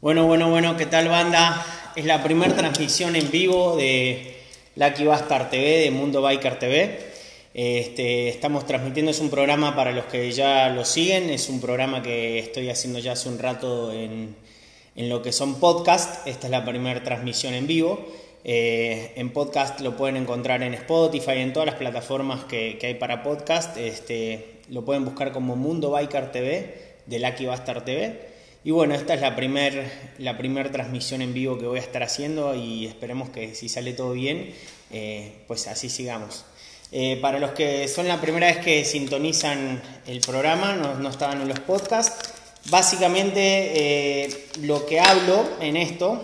Bueno, bueno, bueno, ¿qué tal banda? Es la primera transmisión en vivo de Lucky Bastard TV, de Mundo Biker TV. Este, estamos transmitiendo, es un programa para los que ya lo siguen, es un programa que estoy haciendo ya hace un rato en, lo que son podcasts. Esta es la primera transmisión en vivo. Eh, en podcast lo pueden encontrar en Spotify, en todas las plataformas que, hay para podcast. Este, lo pueden buscar como Mundo Biker TV, de Lucky Bastard TV. Y bueno, esta es la primera la primer transmisión en vivo que voy a estar haciendo y esperemos que si sale todo bien, eh, pues así sigamos. Eh, para los que son la primera vez que sintonizan el programa, no, estaban en los podcasts, básicamente eh, lo que hablo en esto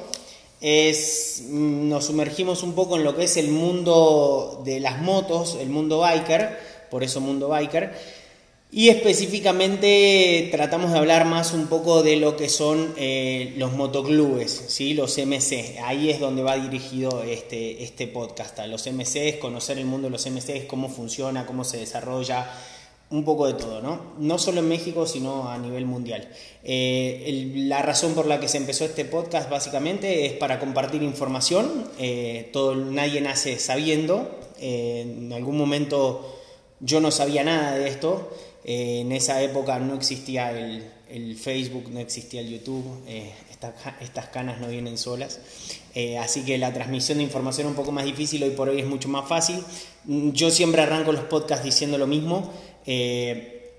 es, mm, nos sumergimos un poco en lo que es el mundo de las motos, el mundo biker, por eso mundo biker, y específicamente tratamos de hablar más un poco de lo que son eh, los motoclubes, ¿sí? los MC. Ahí es donde va dirigido este, este podcast. Los MCs, conocer el mundo de los MCs, cómo funciona, cómo se desarrolla, un poco de todo, ¿no? No solo en México, sino a nivel mundial. Eh, la razón por la que se empezó este podcast básicamente es para compartir información. Eh, todo, nadie nace sabiendo. en algún momento yo no sabía nada de esto. Eh, en esa época no existía el, Facebook, no existía el YouTube, eh, estas canas no vienen solas. Eh, así que la transmisión de información es un poco más difícil, hoy por hoy es mucho más fácil. Mm, yo siempre arranco los podcasts diciendo lo mismo.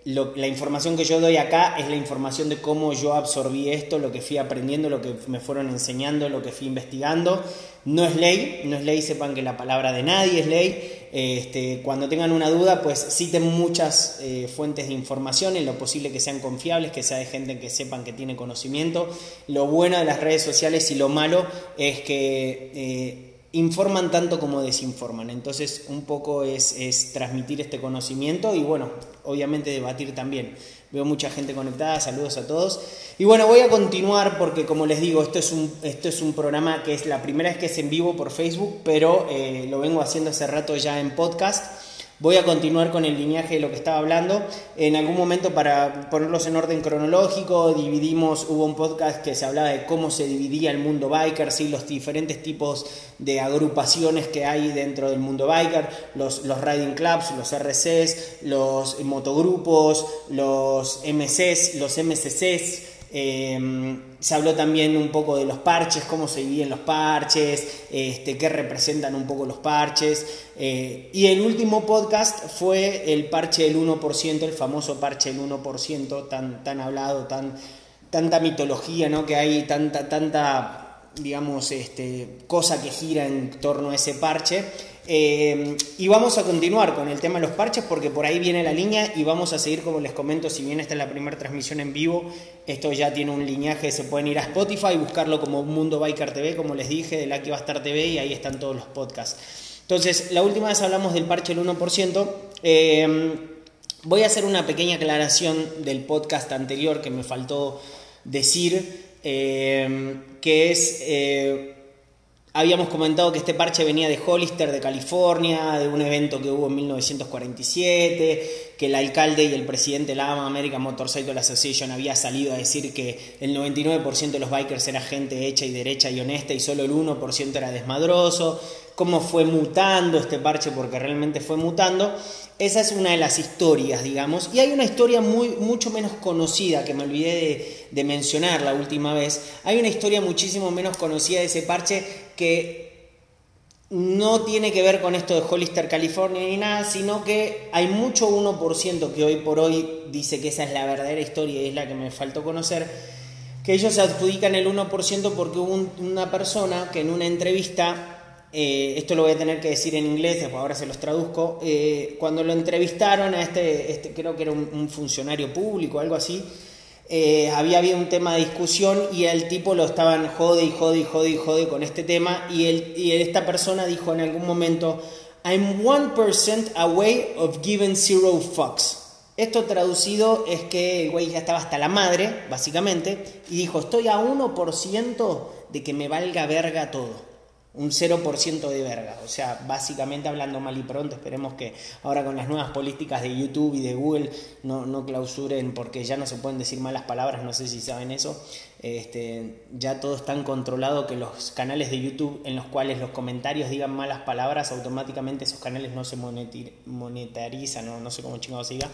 La información que yo doy acá es la información de cómo yo absorbí esto, lo que fui aprendiendo, lo que me fueron enseñando, lo que fui investigando. No es ley, no es ley, sepan que la palabra de nadie es ley. Este, cuando tengan una duda, pues citen muchas eh, fuentes de información, en lo posible que sean confiables, que sea de gente que sepan que tiene conocimiento. Lo bueno de las redes sociales y lo malo es que eh, informan tanto como desinforman. Entonces, un poco es, es transmitir este conocimiento y, bueno, obviamente debatir también. Veo mucha gente conectada, saludos a todos. Y bueno, voy a continuar porque como les digo, esto es un, esto es un programa que es la primera vez que es en vivo por Facebook, pero eh, lo vengo haciendo hace rato ya en podcast. Voy a continuar con el lineaje de lo que estaba hablando. En algún momento, para ponerlos en orden cronológico, dividimos, hubo un podcast que se hablaba de cómo se dividía el mundo biker, ¿sí? los diferentes tipos de agrupaciones que hay dentro del mundo biker, los, los riding clubs, los RCs, los motogrupos, los MCs, los MCCs. Em, se habló también un poco de los parches, cómo se dividen los parches, este, qué representan un poco los parches. Eh, y el último podcast fue el parche del 1%, el famoso parche del 1%, tan, tan hablado, tan, tanta mitología ¿no? que hay, tanta, tanta digamos, este, cosa que gira en torno a ese parche. Eh, y vamos a continuar con el tema de los parches porque por ahí viene la línea y vamos a seguir como les comento, si bien esta es la primera transmisión en vivo, esto ya tiene un lineaje, se pueden ir a Spotify y buscarlo como Mundo Biker TV, como les dije, de la que va a estar TV y ahí están todos los podcasts. Entonces, la última vez hablamos del parche del 1%. Eh, voy a hacer una pequeña aclaración del podcast anterior que me faltó decir, eh, que es Habíamos comentado que este parche venía de Hollister, de California, de un evento que hubo en 1947, que el alcalde y el presidente de la AMA, American Motorcycle Association, había salido a decir que el 99% de los bikers era gente hecha y derecha y honesta y solo el 1% era desmadroso, cómo fue mutando este parche, porque realmente fue mutando. Esa es una de las historias, digamos. Y hay una historia muy, mucho menos conocida, que me olvidé de, de mencionar la última vez. Hay una historia muchísimo menos conocida de ese parche que no tiene que ver con esto de Hollister, California ni nada, sino que hay mucho 1% que hoy por hoy dice que esa es la verdadera historia y es la que me faltó conocer, que ellos adjudican el 1% porque hubo una persona que en una entrevista eh, esto lo voy a tener que decir en inglés, después ahora se los traduzco, eh, cuando lo entrevistaron a este, este creo que era un, funcionario público, algo así, eh, había habido un tema de discusión y el tipo lo estaban jode y jode y jode y jode con este tema y, y esta persona dijo en algún momento, I'm 1% away of giving zero fucks. Esto traducido es que el güey ya estaba hasta la madre, básicamente, y dijo, estoy a 1% de que me valga verga todo. Un 0% de verga. O sea, básicamente hablando mal y pronto, esperemos que ahora con las nuevas políticas de YouTube y de Google no, no clausuren porque ya no se pueden decir malas palabras, no sé si saben eso. Este, ya todo es tan controlado que los canales de YouTube en los cuales los comentarios digan malas palabras, automáticamente esos canales no se monetarizan, no, no sé cómo chingado se diga.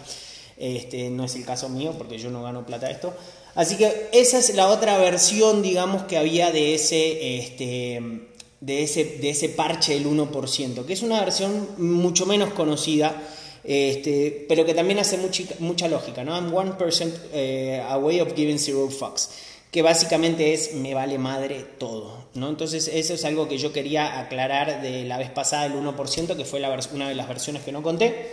Este, no es el caso mío porque yo no gano plata de esto. Así que esa es la otra versión, digamos, que había de ese, este, de ese, de ese parche del 1%, que es una versión mucho menos conocida, este, pero que también hace mucha, mucha lógica, ¿no? I'm 1% eh, a way of giving zero fucks, que básicamente es me vale madre todo, ¿no? Entonces eso es algo que yo quería aclarar de la vez pasada, el 1%, que fue una de las versiones que no conté.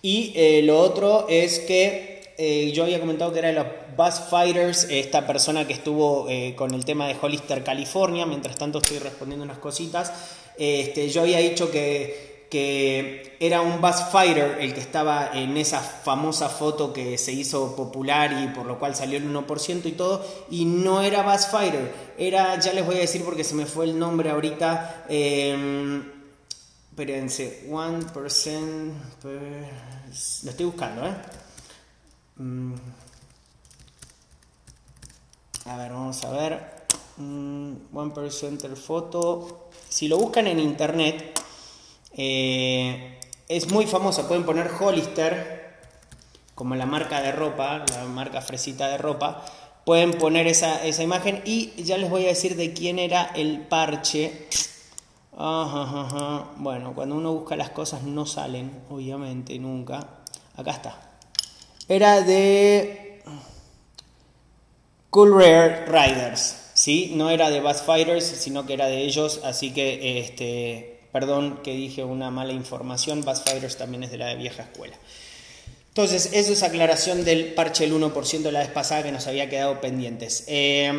Y eh, lo otro es que eh, yo había comentado que era de los Buzz Fighters, esta persona que estuvo eh, con el tema de Hollister, California. Mientras tanto estoy respondiendo unas cositas. Este, yo había dicho que, que era un Buzz Fighter el que estaba en esa famosa foto que se hizo popular y por lo cual salió el 1% y todo. Y no era Buzz Fighter, era, ya les voy a decir porque se me fue el nombre ahorita. Eh, espérense, 1% Lo estoy buscando, ¿eh? Mm. A ver, vamos a ver. Mm, one Percenter Photo. Si lo buscan en internet, eh, es muy famoso. Pueden poner Hollister, como la marca de ropa, la marca fresita de ropa. Pueden poner esa, esa imagen y ya les voy a decir de quién era el parche. Bueno, cuando uno busca las cosas no salen, obviamente, nunca. Acá está era de Cool Rare Riders, ¿sí? No era de Bass Fighters, sino que era de ellos, así que, este, perdón que dije una mala información, Bass Fighters también es de la vieja escuela. Entonces, eso es aclaración del parche del 1% de la vez pasada que nos había quedado pendientes. Eh,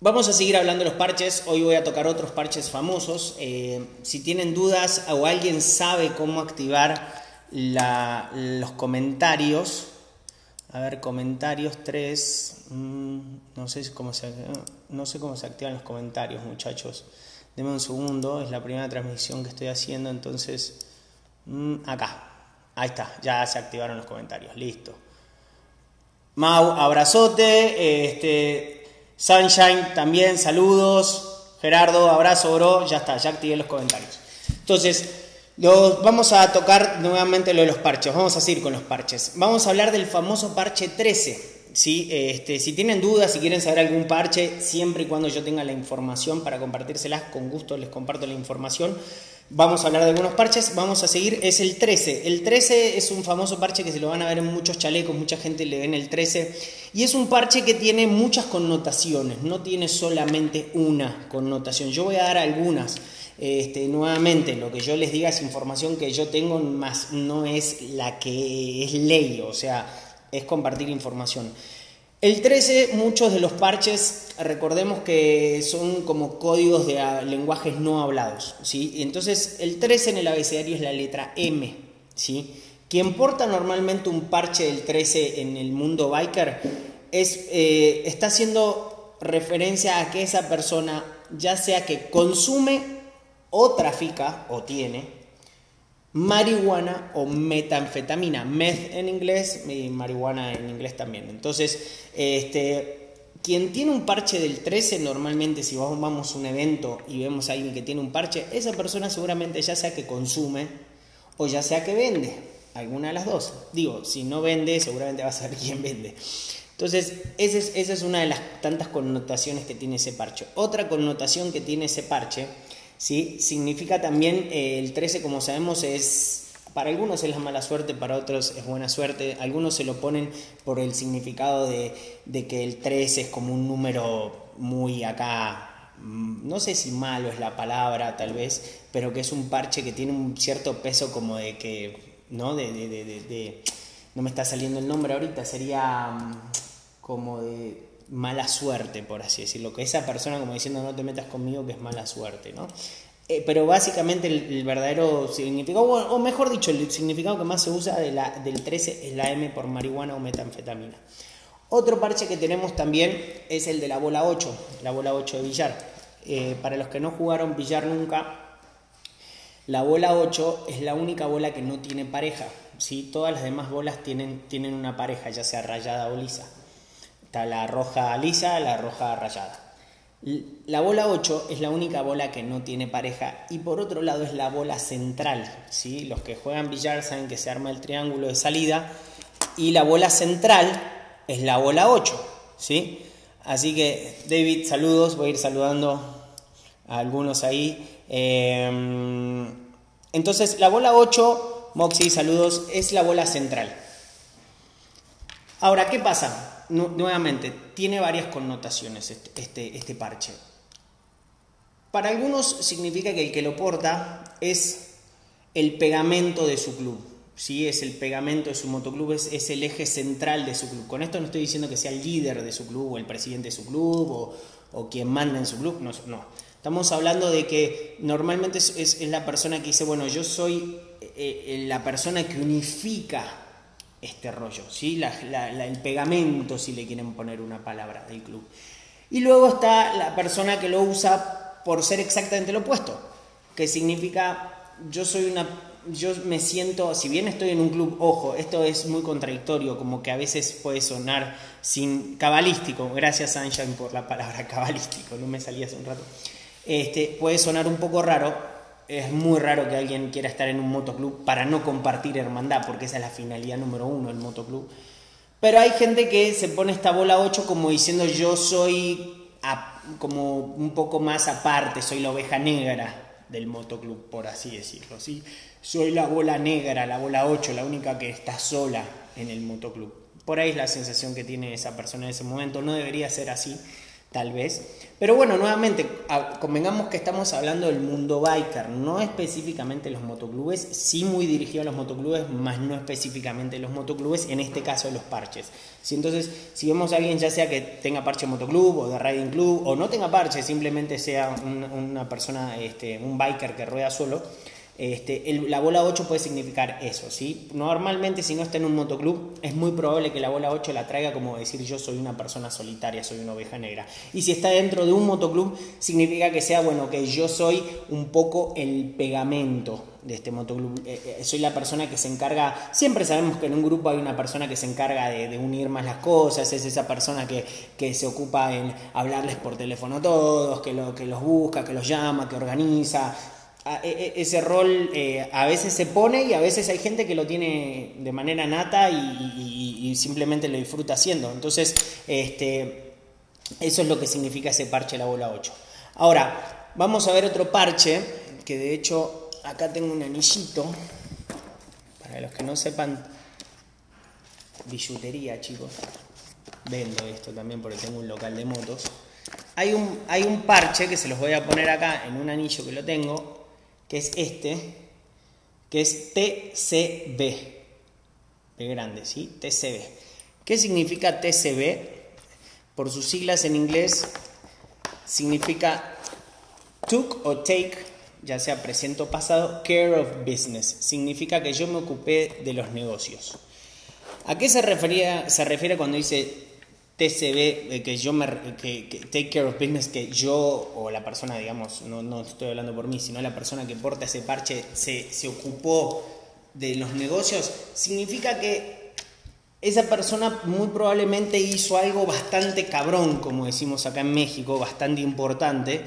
vamos a seguir hablando de los parches. Hoy voy a tocar otros parches famosos. Eh, si tienen dudas o alguien sabe cómo activar los comentarios. A ver, comentarios 3. Mm, no, sé cómo se, no sé cómo se activan los comentarios, muchachos. Deme un segundo, es la primera transmisión que estoy haciendo, entonces. Mm, acá. Ahí está, ya se activaron los comentarios. Listo. Mau, abrazote. Este, Sunshine también, saludos. Gerardo, abrazo, bro. Ya está, ya activé los comentarios. Entonces, vamos a tocar nuevamente lo de los parches, vamos a seguir con los parches. Vamos a hablar del famoso parche 13. ¿sí? Este, si tienen dudas, si quieren saber algún parche, siempre y cuando yo tenga la información para compartírselas, con gusto les comparto la información. Vamos a hablar de algunos parches, vamos a seguir, es el 13. El 13 es un famoso parche que se lo van a ver en muchos chalecos, mucha gente le ve en el 13. Y es un parche que tiene muchas connotaciones, no tiene solamente una connotación. Yo voy a dar algunas. Este, nuevamente, lo que yo les diga es información que yo tengo, más no es la que es ley, o sea, es compartir información. El 13, muchos de los parches, recordemos que son como códigos de lenguajes no hablados, ¿sí? Entonces, el 13 en el abecedario es la letra M, ¿sí? Quien porta normalmente un parche del 13 en el mundo biker es, eh, está haciendo referencia a que esa persona, ya sea que consume o trafica o tiene marihuana o metanfetamina, meth en inglés y marihuana en inglés también. Entonces, este, quien tiene un parche del 13, normalmente si vamos a un evento y vemos a alguien que tiene un parche, esa persona seguramente ya sea que consume o ya sea que vende, alguna de las dos. Digo, si no vende, seguramente va a saber quién vende. Entonces, esa es, esa es una de las tantas connotaciones que tiene ese parche. Otra connotación que tiene ese parche ¿sí? Significa también, eh, el 13 como sabemos es, para algunos es la mala suerte, para otros es buena suerte, algunos se lo ponen por el significado de, que el 13 es como un número muy acá, mm, no sé si malo es la palabra tal vez, pero que es un parche que tiene un cierto peso como de que, ¿no? De, de, de no me está saliendo el nombre ahorita, sería mm, como de mala suerte, por así decirlo, que esa persona como diciendo no te metas conmigo que es mala suerte, ¿no? Eh, pero básicamente el, verdadero significado, o, mejor dicho, el significado que más se usa de la, del 13 es la M por marihuana o metanfetamina. Otro parche que tenemos también es el de la bola 8, la bola 8 de billar. Eh, para los que no jugaron billar nunca, la bola 8 es la única bola que no tiene pareja. ¿sí? Todas las demás bolas tienen, tienen una pareja, ya sea rayada o lisa. Está la roja lisa, la roja rayada. La bola 8 es la única bola que no tiene pareja y por otro lado es la bola central. ¿sí? Los que juegan billar saben que se arma el triángulo de salida y la bola central es la bola 8. ¿sí? Así que David, saludos, voy a ir saludando a algunos ahí. Em, entonces la bola 8, Moxie, saludos, es la bola central. Ahora, ¿qué pasa? Nuevamente, tiene varias connotaciones este, este, este, parche. Para algunos significa que el que lo porta es el pegamento de su club. ¿sí? Es el pegamento de su motoclub, es, es, el eje central de su club. Con esto no estoy diciendo que sea el líder de su club o el presidente de su club o, o quien manda en su club, no, no. Estamos hablando de que normalmente es, es, la persona que dice, bueno, yo soy eh, eh, la persona que unifica este rollo, ¿sí? el pegamento, si le quieren poner una palabra del club. Y luego está la persona que lo usa por ser exactamente lo opuesto, que significa yo soy una yo me siento, si bien estoy en un club, ojo, esto es muy contradictorio, como que a veces puede sonar sin cabalístico, gracias Sunshine por la palabra cabalístico, no me salía hace un rato, este, puede sonar un poco raro, es muy raro que alguien quiera estar en un motoclub para no compartir hermandad, porque esa es la finalidad número uno del motoclub. Pero hay gente que se pone esta bola 8 como diciendo yo soy como un poco más aparte, soy la oveja negra del motoclub, por así decirlo. ¿sí? Soy la bola negra, la bola 8, la única que está sola en el motoclub. Por ahí es la sensación que tiene esa persona en ese momento. No debería ser así tal vez. Pero bueno, nuevamente, convengamos que estamos hablando del mundo biker, no específicamente los motoclubes, sí muy dirigido a los motoclubes, más no específicamente los motoclubes, en este caso los parches. Si entonces, si vemos a alguien ya sea que tenga parche motoclub o de riding club, o no tenga parche, simplemente sea una persona, este, un biker que rueda solo, este, la bola 8 puede significar eso, ¿sí? Normalmente si no está en un motoclub es muy probable que la bola 8 la traiga como decir yo soy una persona solitaria, soy una oveja negra. Y si está dentro de un motoclub significa que sea, bueno, que yo soy un poco el pegamento de este motoclub. Eh, eh, soy la persona que se encarga, siempre sabemos que en un grupo hay una persona que se encarga de, unir más las cosas, es esa persona que, que, se ocupa en hablarles por teléfono a todos, que, lo, que los busca, que los llama, que organiza ese rol eh, a veces se pone y a veces hay gente que lo tiene de manera nata y, simplemente lo disfruta haciendo. Entonces, este, eso es lo que significa ese parche la bola 8. Ahora, vamos a ver otro parche, que de hecho acá tengo un anillito, para los que no sepan, billutería chicos, vendo esto también porque tengo un local de motos. Hay un, hay un parche que se los voy a poner acá en un anillo que lo tengo, que es este, que es TCB, de grande, ¿sí? TCB. ¿Qué significa TCB? Por sus siglas en inglés, significa took o take, ya sea presente o pasado, care of business. Significa que yo me ocupé de los negocios. ¿A qué se, refería, se refiere cuando dice TCB, que yo me, que, take care of business, que yo o la persona, digamos, no, no, estoy hablando por mí, sino la persona que porta ese parche se, se ocupó de los negocios, significa que esa persona muy probablemente hizo algo bastante cabrón, como decimos acá en México, bastante importante,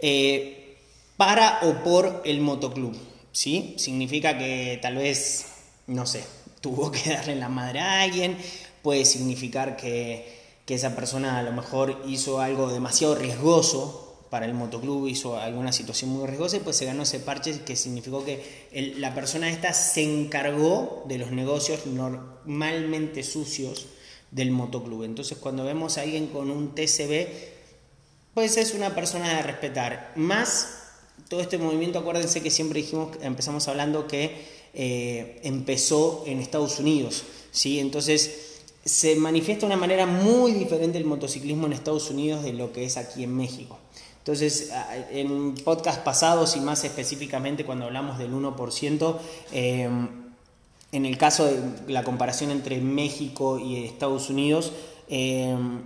eh, para o por el motoclub. ¿sí? Significa que tal vez, no sé, tuvo que darle la madre a alguien, puede significar que que esa persona a lo mejor hizo algo demasiado riesgoso para el motoclub, hizo alguna situación muy riesgosa y pues se ganó ese parche que significó que la persona esta se encargó de los negocios normalmente sucios del motoclub. Entonces cuando vemos a alguien con un TCB, pues es una persona de respetar. Más todo este movimiento, acuérdense que siempre dijimos, empezamos hablando que eh, empezó en Estados Unidos, ¿sí? Entonces se manifiesta de una manera muy diferente el motociclismo en Estados Unidos de lo que es aquí en México. Entonces, en podcast pasados y más específicamente cuando hablamos del 1%, em, en el caso de la comparación entre México y Estados Unidos, em,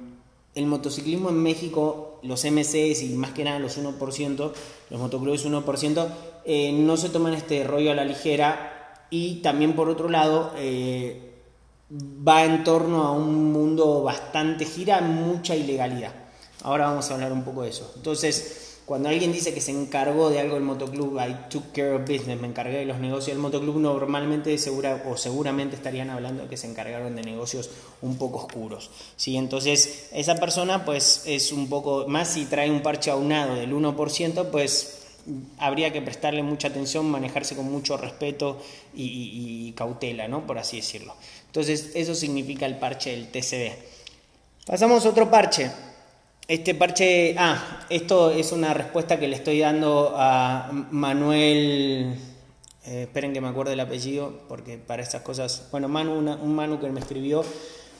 el motociclismo en México, los MCs y más que nada los 1%, los motoclubes 1%, eh, no se toman este rollo a la ligera y también por otro lado eh, va en torno a un mundo bastante, gira mucha ilegalidad. Ahora vamos a hablar un poco de eso. Entonces, cuando alguien dice que se encargó de algo del motoclub, I took care of business, me encargué de los negocios del motoclub, normalmente o seguramente estarían hablando de que se encargaron de negocios un poco oscuros. ¿sí? Entonces, esa persona pues es un poco, más si trae un parche aunado del 1%, pues habría que prestarle mucha atención, manejarse con mucho respeto y, y, cautela, ¿no? Por así decirlo. Entonces, eso significa el parche del TCD. Pasamos a otro parche, este parche, ah, esto es una respuesta que le estoy dando a Manuel, eh, esperen que me acuerde el apellido, porque para estas cosas, bueno, Manu, un Manu que me escribió,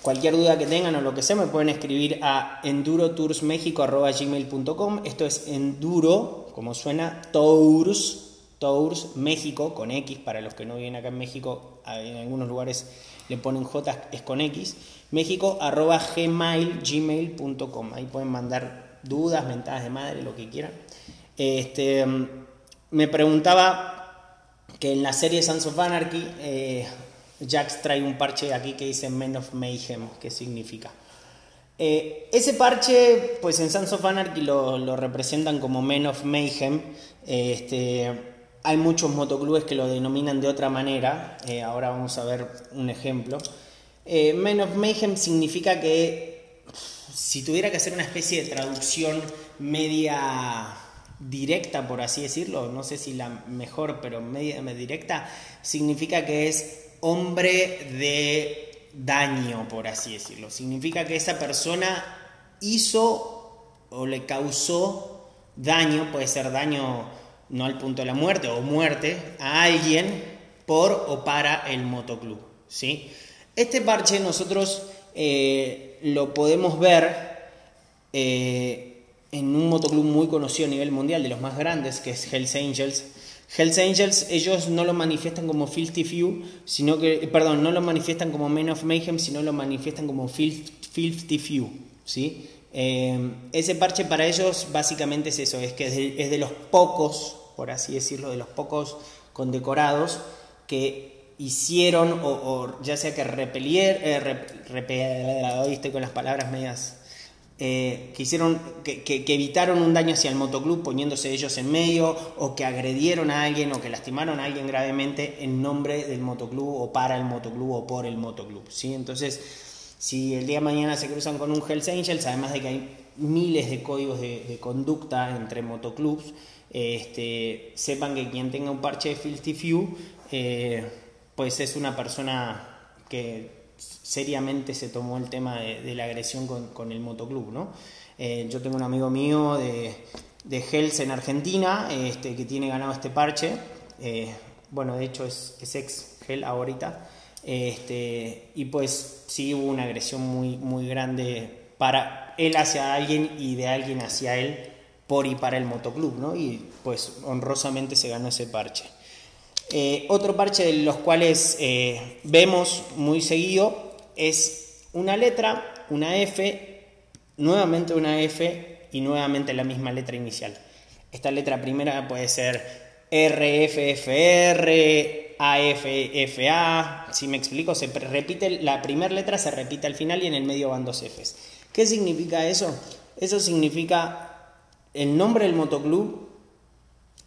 cualquier duda que tengan o lo que sea, me pueden escribir a endurotoursmexico.gmail.com, esto es enduro, como suena, tours, tours, México, con X, para los que no viven acá en México, en algunos lugares le ponen J, es con X, México arroba gmail, gmail.com. Ahí pueden mandar dudas, mentadas de madre, lo que quieran. Este, me preguntaba que en la serie Sons of Anarchy, eh, Jax trae un parche aquí que dice Men of Mayhem, ¿qué significa? Eh, ese parche, pues en Sons of Anarchy lo, representan como Men of Mayhem. este, hay muchos motoclubes que lo denominan de otra manera. Eh, ahora vamos a ver un ejemplo. Eh, Men of Mayhem significa que si tuviera que hacer una especie de traducción media directa, por así decirlo, no sé si la mejor, pero media, directa, significa que es hombre de daño, por así decirlo. Significa que esa persona hizo o le causó daño, puede ser daño no al punto de la muerte o muerte, a alguien por o para el motoclub. ¿sí? Este parche nosotros eh, lo podemos ver eh, en un motoclub muy conocido a nivel mundial, de los más grandes, que es Hells Angels. Hells Angels, ellos no lo manifiestan como Filthy Few, sino que, perdón, no lo manifiestan como Men of Mayhem, sino lo manifiestan como Filthy Few, ¿sí? Eh, ese parche para ellos básicamente es eso, es que es de, los pocos, por así decirlo, de los pocos condecorados que hicieron, o, ya sea que repelier, eh, con las palabras medias, eh, que hicieron, que, evitaron un daño hacia el motoclub poniéndose ellos en medio, o que agredieron a alguien, o que lastimaron a alguien gravemente en nombre del motoclub, o para el motoclub, o por el motoclub, ¿sí? Entonces, si el día de mañana se cruzan con un Hells Angels, además de que hay miles de códigos de, conducta entre motoclubs, este, sepan que quien tenga un parche de Filthy Few, eh, pues es una persona que seriamente se tomó el tema de, la agresión con, el motoclub, ¿no? Eh, yo tengo un amigo mío de, de Hells en Argentina este, que tiene ganado este parche, eh, bueno, de hecho es, ex Hell ahorita, este, y pues sí hubo una agresión muy, muy grande para él hacia alguien y de alguien hacia él por y para el motoclub. Y pues honrosamente se ganó ese parche. Eh, otro parche de los cuales eh, vemos muy seguido es una letra, una F, nuevamente una F y nuevamente la misma letra inicial. Esta letra primera puede ser RFFR, AFFA, si me explico, se repite, la primera letra se repite al final y en el medio van dos Fs. ¿Qué significa eso? Eso significa el nombre del motoclub,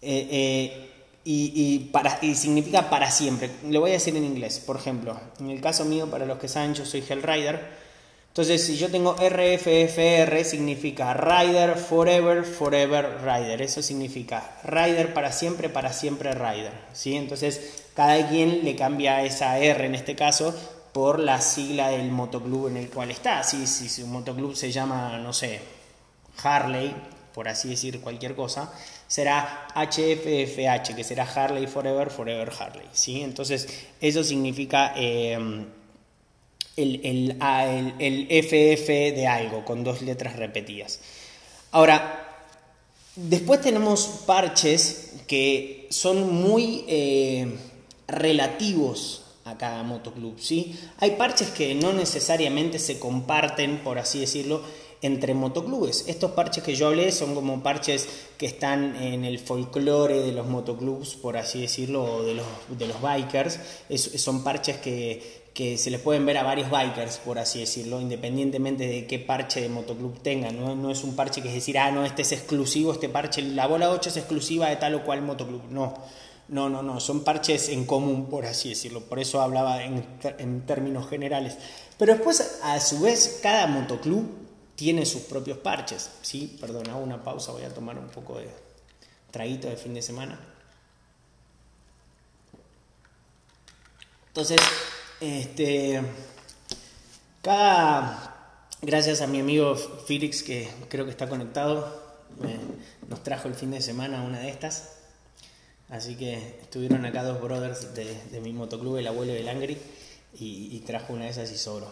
eh, y, para, y significa para siempre. Le voy a decir en inglés, por ejemplo, en el caso mío, para los que saben, yo soy Hellrider. Entonces, si yo tengo RFFR, significa Rider Forever, Forever Rider. Eso significa Rider para siempre, para siempre Rider. ¿sí? Entonces, cada quien le cambia esa R en este caso por la sigla del motoclub en el cual está. Si, si su motoclub se llama, no sé, Harley, por así decir cualquier cosa, será HFFH, que será Harley Forever, Forever Harley. ¿sí? Entonces, eso significa eh, el, el, FF de algo, con dos letras repetidas. Ahora, después tenemos parches que son muy eh, relativos a cada motoclub. ¿sí? Hay parches que no necesariamente se comparten, por así decirlo, entre motoclubes. Estos parches que yo hablé son como parches que están en el folclore de los motoclubs, por así decirlo, o de los, de los bikers. son parches que, que se les pueden ver a varios bikers, por así decirlo, independientemente de qué parche de motoclub tengan. ¿no? no es un parche que es decir, ah, no, este es exclusivo, este parche, la bola 8 es exclusiva de tal o cual motoclub. No no, no, no, son parches en común, por así decirlo. Por eso hablaba en, términos generales. Pero después, a su vez, cada motoclub tiene sus propios parches. ¿sí? Perdón, hago una pausa, voy a tomar un poco de traguito de fin de semana. Entonces, este, cada, gracias a mi amigo Felix, que creo que está conectado, nos trajo el fin de semana una de estas. Así que estuvieron acá dos brothers de, mi motoclub, el abuelo del Angry, y, trajo una de esas y sobró.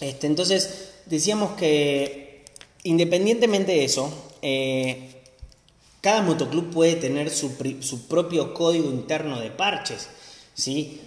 Este, entonces, decíamos que independientemente de eso, eh, cada motoclub puede tener su, su, propio código interno de parches. ¿sí?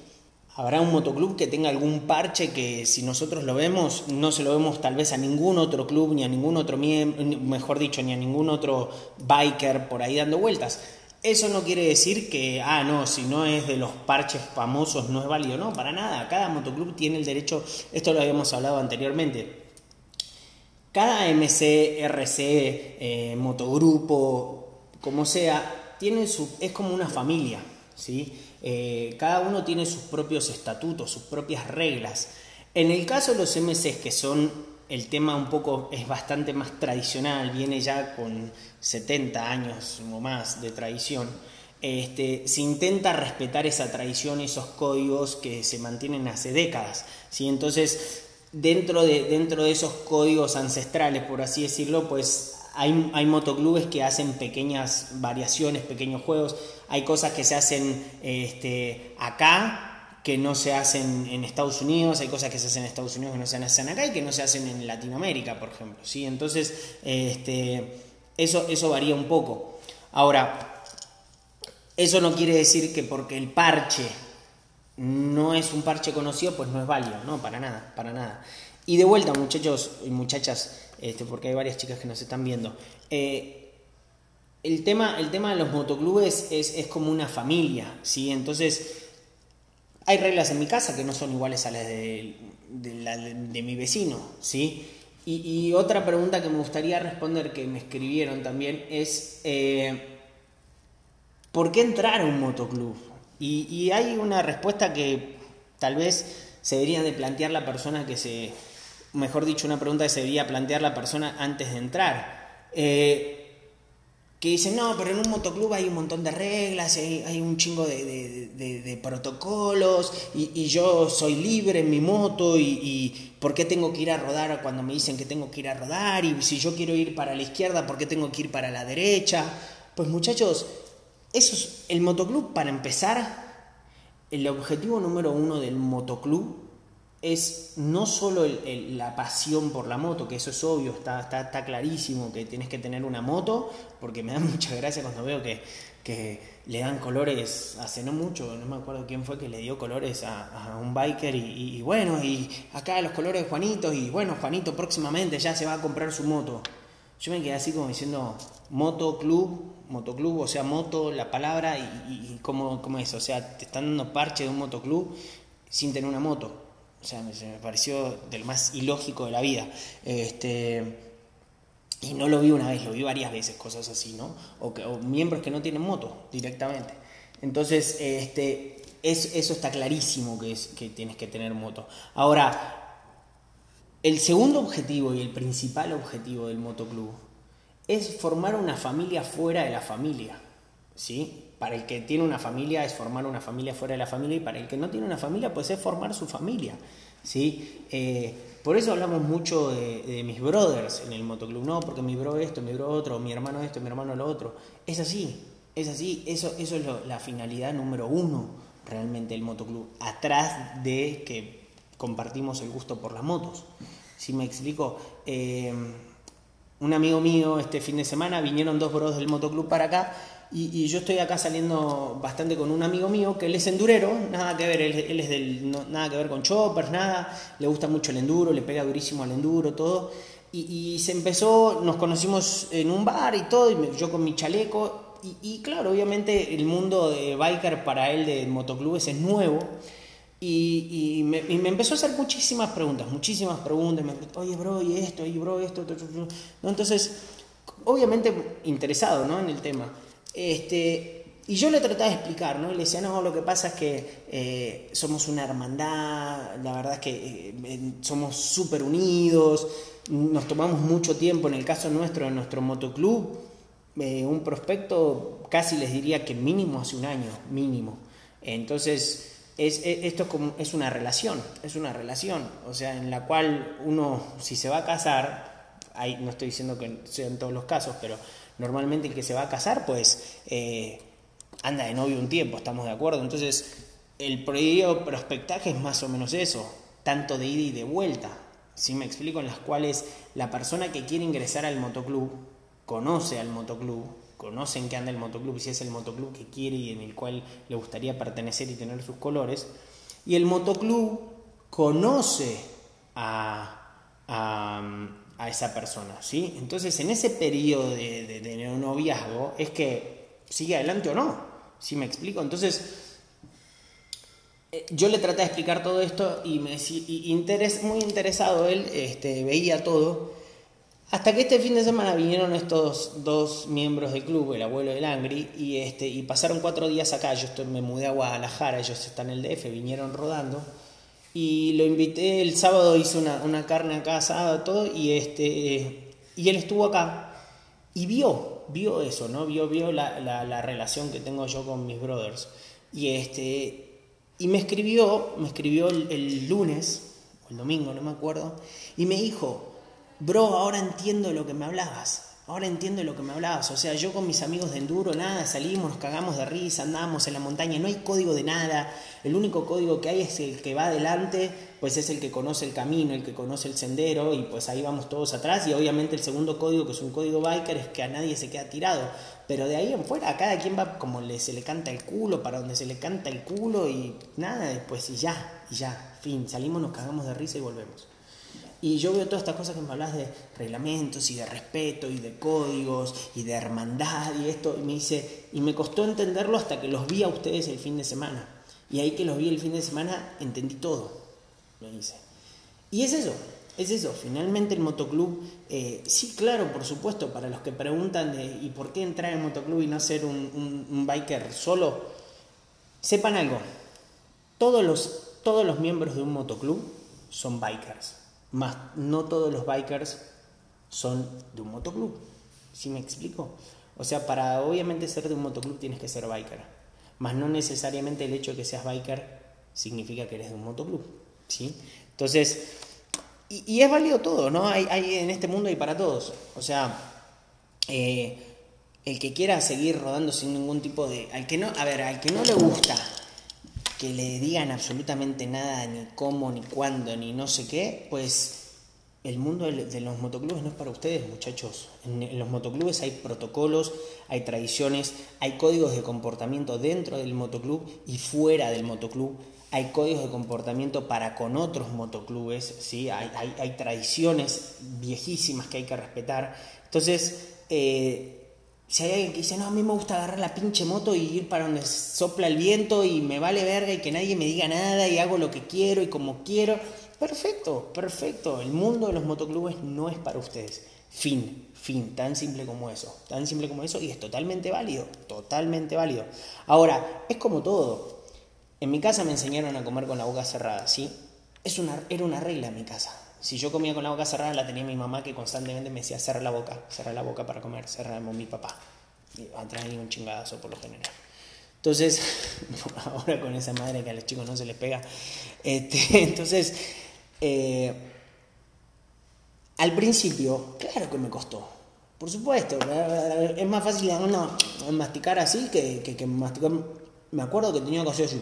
Habrá un motoclub que tenga algún parche que si nosotros lo vemos, no se lo vemos tal vez a ningún otro club, ni a ningún otro miembro, mejor dicho, ni a ningún otro biker por ahí dando vueltas. Eso no quiere decir que, ah, no, si no es de los parches famosos no es válido. No, para nada. Cada motoclub tiene el derecho, esto lo habíamos hablado anteriormente. Cada MC, RC, eh, motogrupo, como sea, tiene su, es como una familia. ¿sí? Eh, cada uno tiene sus propios estatutos, sus propias reglas. En el caso de los MCs, que son el tema un poco es bastante más tradicional, viene ya con 70 años o más de tradición. Este, se intenta respetar esa tradición, esos códigos que se mantienen hace décadas. ¿sí? Entonces, dentro de, dentro de esos códigos ancestrales, por así decirlo, pues hay, hay, motoclubes que hacen pequeñas variaciones, pequeños juegos. Hay cosas que se hacen este, acá que no se hacen en Estados Unidos, hay cosas que se hacen en Estados Unidos que no se hacen acá y que no se hacen en Latinoamérica, por ejemplo. ¿sí? Entonces, este, eso, eso varía un poco. Ahora, eso no quiere decir que porque el parche no es un parche conocido, pues no es válido, no, para nada, para nada. Y de vuelta, muchachos y muchachas, este, porque hay varias chicas que nos están viendo. Eh, el, tema, el tema de los motoclubes es, es como una familia, ¿sí? Entonces, hay reglas en mi casa que no son iguales a las de, mi vecino, ¿sí? Y, otra pregunta que me gustaría responder, que me escribieron también, es eh, ¿por qué entrar a un motoclub? Y, hay una respuesta que tal vez se debería de plantear la persona que se, mejor dicho, una pregunta que se debería plantear la persona antes de entrar. Eh, que dicen, no, pero en un motoclub hay un montón de reglas, hay, un chingo de, protocolos, y, yo soy libre en mi moto, y, y, ¿por qué tengo que ir a rodar cuando me dicen que tengo que ir a rodar? Y si yo quiero ir para la izquierda, ¿por qué tengo que ir para la derecha? Pues muchachos, eso es el motoclub para empezar. El objetivo número uno del motoclub es no solo la pasión por la moto, que eso es obvio, está, está, clarísimo que tienes que tener una moto, porque me da mucha gracia cuando veo que, que, le dan colores, hace no mucho, no me acuerdo quién fue que le dio colores a, un biker y, bueno, y acá los colores de Juanito, y bueno, Juanito próximamente ya se va a comprar su moto. Yo me quedé así como diciendo moto club, motoclub, o sea, moto, la palabra y, y, cómo, cómo es, o sea, te están dando parche de un motoclub sin tener una moto. O sea, me, me pareció del más ilógico de la vida. Este, y no lo vi una vez, lo vi varias veces, cosas así, ¿no? O, que, miembros que no tienen moto directamente. Entonces, este, es, eso está clarísimo que tienes que tener moto. Ahora, el segundo objetivo y el principal objetivo del motoclub es formar una familia fuera de la familia, ¿sí? Para el que tiene una familia es formar una familia fuera de la familia y para el que no tiene una familia pues es formar su familia. ¿sí? Eh, por eso hablamos mucho de, mis brothers en el motoclub, no, porque mi bro esto, mi bro otro, mi hermano esto, mi hermano lo otro. Es así, es así, eso, eso es la finalidad número uno realmente del motoclub, atrás de que compartimos el gusto por las motos. Si me explico, eh, un amigo mío este fin de semana vinieron dos bros del motoclub para acá y, yo estoy acá saliendo bastante con un amigo mío que él es endurero, nada que ver, él, es del, nada que ver con choppers, nada, le gusta mucho el enduro, le pega durísimo al enduro, todo. y, se empezó, nos conocimos en un bar y todo, y yo con mi chaleco, y, claro, obviamente el mundo de biker para él de motoclubes es nuevo. Y, me, empezó a hacer muchísimas preguntas, muchísimas preguntas. Me preguntó, oye, bro, y esto, y bro, esto, esto, ¿No? Entonces, obviamente interesado ¿no? en el tema. Este, y yo le trataba de explicar, ¿no? Le decía, no, lo que pasa es que eh, somos una hermandad, la verdad es que eh, somos súper unidos, nos tomamos mucho tiempo, en el caso nuestro, en nuestro motoclub, eh, un prospecto casi les diría que mínimo hace un año, mínimo. Entonces, es, esto es, como, es una relación, es una relación, o sea, en la cual uno, si se va a casar, ahí, no estoy diciendo que sea en todos los casos, pero normalmente el que se va a casar, pues eh, anda de novio un tiempo, estamos de acuerdo. Entonces, el periodo prospectaje es más o menos eso, tanto de ida y de vuelta. Si me explico, en las cuales la persona que quiere ingresar al motoclub conoce al motoclub, conoce en qué anda el motoclub y si es el motoclub que quiere y en el cual le gustaría pertenecer y tener sus colores. Y el motoclub conoce a, esa persona, ¿sí? Entonces, en ese periodo de, de, noviazgo es que sigue adelante o no, ¿sí me explico? Entonces, eh, yo le traté de explicar todo esto y, me, y muy interesado él este, veía todo hasta que este fin de semana vinieron estos dos miembros del club, el abuelo del Angry, y, este, y pasaron cuatro días acá. Yo me mudé a Guadalajara, ellos están en el DF, vinieron rodando. Y lo invité, el sábado hice una, una carne acá asada, todo, y, este, y él estuvo acá y vio, vio eso, ¿no? Vio, vio la, la, relación que tengo yo con mis brothers. Y, este, y me escribió, me escribió el, el lunes, o el domingo, no me acuerdo, y me dijo, bro, ahora entiendo lo que me hablabas. Ahora entiendo lo que me hablabas. O sea, yo con mis amigos de enduro, nada, salimos, nos cagamos de risa, andamos en la montaña, no hay código de nada. El único código que hay es el que va adelante, pues es el que conoce el camino, el que conoce el sendero, y pues ahí vamos todos atrás. Y obviamente el segundo código, que es un código biker, es que a nadie se queda tirado. Pero de ahí en fuera, a cada quien va como le, se le canta el culo, para donde se le canta el culo, y nada, después y ya, y ya, fin, salimos, nos cagamos de risa y volvemos. Y yo veo todas estas cosas que me hablas de reglamentos y de respeto y de códigos y de hermandad y esto, y me dice, y me costó entenderlo hasta que los vi a ustedes el fin de semana. Y ahí que los vi el fin de semana entendí todo, me dice. Y es eso, es eso. Finalmente el motoclub, eh, sí, claro, por supuesto, para los que preguntan de ¿y por qué entrar en motoclub y no ser un, un biker solo? Sepan algo, todos los, todos los miembros de un motoclub son bikers más no todos los bikers son de un motoclub. ¿Sí me explico? O sea, para obviamente ser de un motoclub tienes que ser biker. Más no necesariamente el hecho de que seas biker significa que eres de un motoclub. ¿Sí? Entonces, y, es válido todo, ¿no? Hay, hay, en este mundo hay para todos. O sea, eh, el que quiera seguir rodando sin ningún tipo de. Al que no, a ver, al que no le gusta que le digan absolutamente nada, ni cómo, ni cuándo, ni no sé qué, pues el mundo de los motoclubes no es para ustedes, muchachos. En, los motoclubes hay protocolos, hay tradiciones, hay códigos de comportamiento dentro del motoclub y fuera del motoclub. Hay códigos de comportamiento para con otros motoclubes, ¿sí? hay, hay, tradiciones viejísimas que hay que respetar. Entonces, eh, si hay alguien que dice, no, a mí me gusta agarrar la pinche moto y ir para donde sopla el viento y me vale verga y que nadie me diga nada y hago lo que quiero y como quiero, perfecto, perfecto. El mundo de los motoclubes no es para ustedes. Fin, fin, tan simple como eso, tan simple como eso y es totalmente válido, totalmente válido. Ahora, es como todo. En mi casa me enseñaron a comer con la boca cerrada, ¿sí? Es una, era una regla en mi casa. Si yo comía con la boca cerrada, la tenía mi mamá que constantemente me decía, cerra la boca, cerra la boca para comer, cerra mi papá. Y atrás hay un chingadazo por lo general. Entonces, ahora con esa madre que a los chicos no se les pega. Este, entonces, eh, al principio, claro que me costó. Por supuesto, es más fácil no, masticar así que, que, que masticar. Me acuerdo que tenía que hacer así.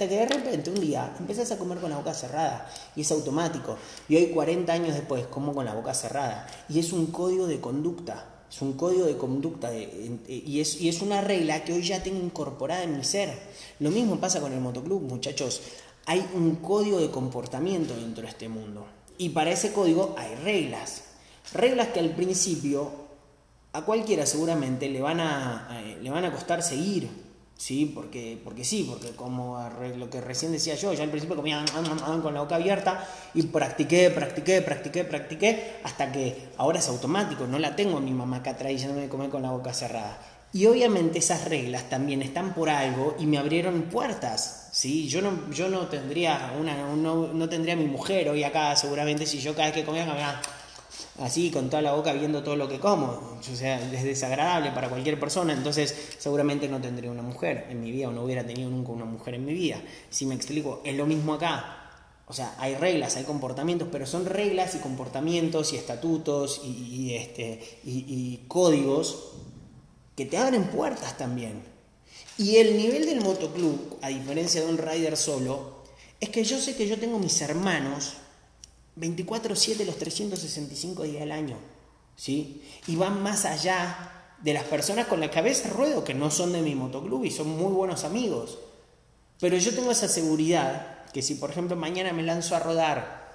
Hasta que de repente un día empiezas a comer con la boca cerrada y es automático. Y hoy 40 años después como con la boca cerrada. Y es un código de conducta. Es un código de conducta y, es, y es una regla que hoy ya tengo incorporada en mi ser. Lo mismo pasa con el motoclub, muchachos. Hay un código de comportamiento dentro de este mundo. Y para ese código hay reglas. Reglas que al principio a cualquiera seguramente le van a, eh, le van a costar seguir. Sí, porque, porque sí, porque como lo que recién decía yo, yo al principio comía con la boca abierta y practiqué, practiqué, practiqué, practiqué, hasta que ahora es automático, no la tengo mi mamá acá atrás diciéndome comer con la boca cerrada. Y obviamente esas reglas también están por algo y me abrieron puertas. ¿sí? Yo, no, yo no tendría una, no, no tendría mi mujer hoy acá seguramente si yo cada vez que comía comía así con toda la boca viendo todo lo que como. O sea, es desagradable para cualquier persona, entonces seguramente no tendría una mujer en mi vida o no hubiera tenido nunca una mujer en mi vida. Si me explico, es lo mismo acá. O sea, hay reglas, hay comportamientos, pero son reglas y comportamientos y estatutos y, este, y, códigos que te abren puertas también. Y el nivel del motoclub, a diferencia de un rider solo, es que yo sé que yo tengo mis hermanos 24/7 los 365 días del año. ¿sí? Y van más allá de las personas con las que a veces ruedo, que no son de mi motoclub y son muy buenos amigos. Pero yo tengo esa seguridad que si, por ejemplo, mañana me lanzo a rodar,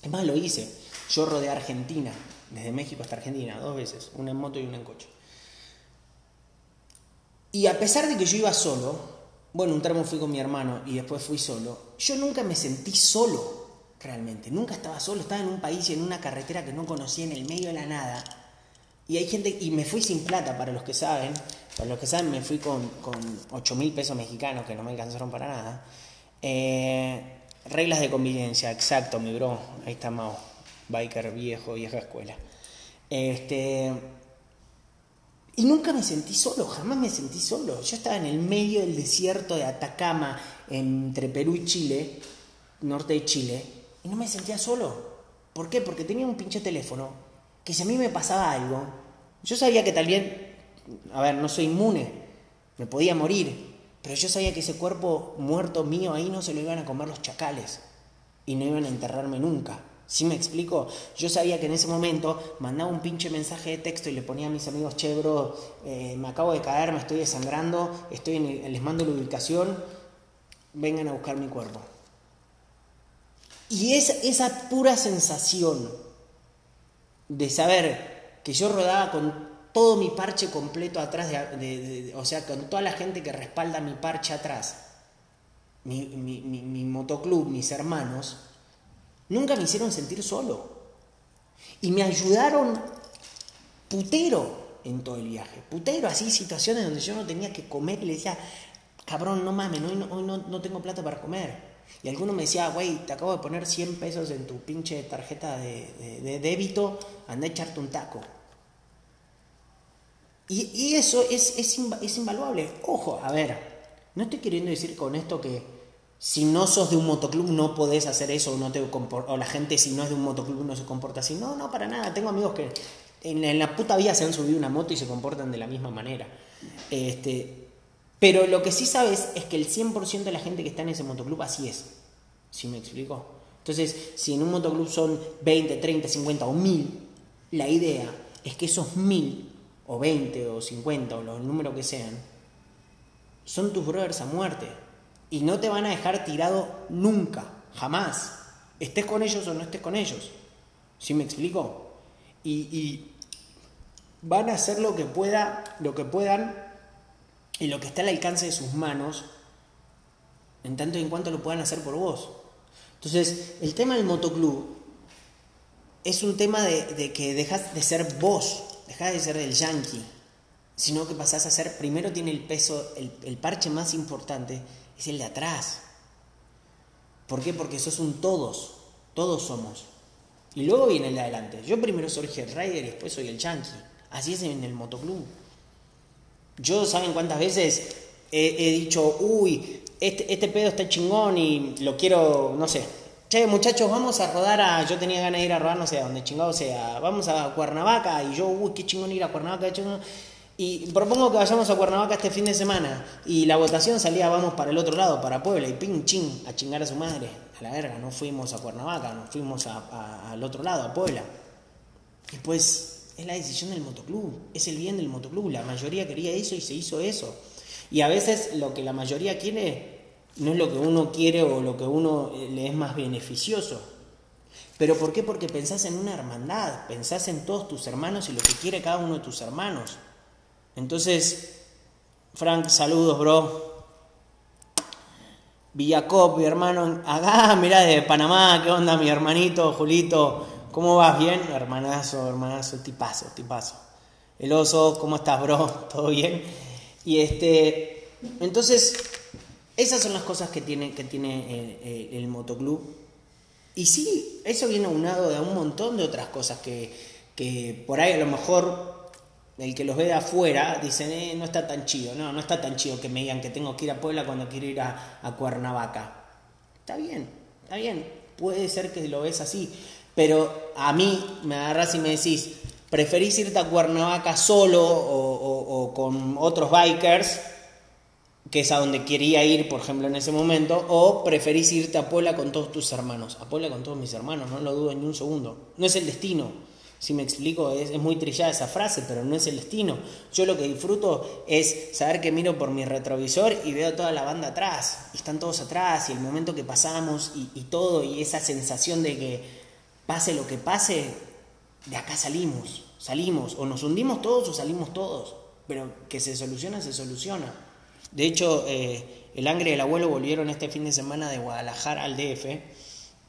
es más, lo hice, yo rodé a Argentina, desde México hasta Argentina, dos veces, una en moto y una en coche. Y a pesar de que yo iba solo, bueno, un tramo fui con mi hermano y después fui solo, yo nunca me sentí solo realmente. Nunca estaba solo, estaba en un país y en una carretera que no conocía en el medio de la nada. Y hay gente, y me fui sin plata, para los que saben, para los que saben, me fui con, con 8 mil pesos mexicanos que no me alcanzaron para nada. Eh, reglas de convivencia, exacto, mi bro, ahí está Mao, biker viejo, vieja escuela. Este, y nunca me sentí solo, jamás me sentí solo. Yo estaba en el medio del desierto de Atacama, entre Perú y Chile, norte de Chile, y no me sentía solo. ¿Por qué? Porque tenía un pinche teléfono que si a mí me pasaba algo, yo sabía que tal vez, a ver, no soy inmune, me podía morir, pero yo sabía que ese cuerpo muerto mío ahí no se lo iban a comer los chacales y no iban a enterrarme nunca. ¿Sí me explico? Yo sabía que en ese momento mandaba un pinche mensaje de texto y le ponía a mis amigos, che, bro, eh, me acabo de caer, me estoy desangrando, estoy en les mando la ubicación, vengan a buscar mi cuerpo. Y es esa pura sensación de saber que yo rodaba con todo mi parche completo atrás, de, o sea, con toda la gente que respalda mi parche atrás, mi, mi motoclub, mis hermanos, nunca me hicieron sentir solo. Y me ayudaron putero en todo el viaje. Putero, así situaciones donde yo no tenía que comer y le decía, cabrón, no mames, hoy no, no tengo plata para comer. Y alguno me decía, güey, te acabo de poner 100 pesos en tu pinche tarjeta de, débito, anda a echarte un taco. Y, eso es, es, invaluable. Ojo, a ver, no estoy queriendo decir con esto que si no sos de un motoclub no podés hacer eso o, no te o la gente si no es de un motoclub no se comporta así. No, no, para nada. Tengo amigos que en, en la puta vida se han subido una moto y se comportan de la misma manera. Este, pero lo que sí sabes es que el 100% de la gente que está en ese motoclub así es. ¿Sí me explico? Entonces, si en un motoclub son 20, 30, 50 o 1000, la idea es que esos 1000 o 20 o 50 o los números que sean, son tus brothers a muerte. Y no te van a dejar tirado nunca, jamás. Estés con ellos o no estés con ellos. ¿Sí me explico? Y, y van a hacer lo que pueda, lo que puedan y lo que está al alcance de sus manos, en tanto y en cuanto lo puedan hacer por vos. Entonces, el tema del motoclub es un tema de, que dejas de ser vos, dejas de ser el yankee, sino que pasás a ser, primero tiene el peso, el, el parche más importante es el de atrás. ¿Por qué? Porque sos un todos, todos somos. Y luego viene el de adelante. Yo primero soy el rider y después soy el yankee. Así es en el motoclub. Yo, ¿saben cuántas veces he, dicho, uy, este, este, pedo está chingón y lo quiero, no sé. Che, muchachos, vamos a rodar a. Yo tenía ganas de ir a rodar, no sé, a donde chingado sea. Vamos a Cuernavaca y yo, uy, qué chingón ir a Cuernavaca. Y propongo que vayamos a Cuernavaca este fin de semana. Y la votación salía, vamos para el otro lado, para Puebla, y ping, ching, a chingar a su madre. A la verga, no fuimos a Cuernavaca, nos fuimos al otro lado, a Puebla. Pues es la decisión del motoclub, es el bien del motoclub. La mayoría quería eso y se hizo eso. Y a veces lo que la mayoría quiere no es lo que uno quiere o lo que uno eh, le es más beneficioso. ¿Pero por qué? Porque pensás en una hermandad, pensás en todos tus hermanos y lo que quiere cada uno de tus hermanos. Entonces, Frank, saludos, bro. Villacop, mi hermano, acá, mirá, de Panamá, ¿qué onda, mi hermanito, Julito? ¿Cómo vas? ¿Bien? Hermanazo, hermanazo, tipazo, tipazo. El oso, ¿cómo estás, bro? ¿Todo bien? Y este, entonces, esas son las cosas que tiene, que tiene el, el, motoclub. Y sí, eso viene aunado de un montón de otras cosas que, que por ahí a lo mejor el que los ve de afuera dicen, eh, no está tan chido. No, no está tan chido que me digan que tengo que ir a Puebla cuando quiero ir a, a Cuernavaca. Está bien, está bien. Puede ser que lo ves así. Pero a mí me agarras y me decís, ¿preferís irte a Cuernavaca solo o, con otros bikers? que es a donde quería ir, por ejemplo, en ese momento, o preferís irte a Puebla con todos tus hermanos. A Puebla con todos mis hermanos, no lo dudo ni un segundo. No es el destino. Si me explico, es, muy trillada esa frase, pero no es el destino. Yo lo que disfruto es saber que miro por mi retrovisor y veo toda la banda atrás. Y están todos atrás, y el momento que pasamos y todo, y esa sensación de que pase lo que pase, de acá salimos. Salimos, o nos hundimos todos o salimos todos. Pero que se soluciona, se soluciona. De hecho, eh, el Angre y el abuelo volvieron este fin de semana de Guadalajara al DF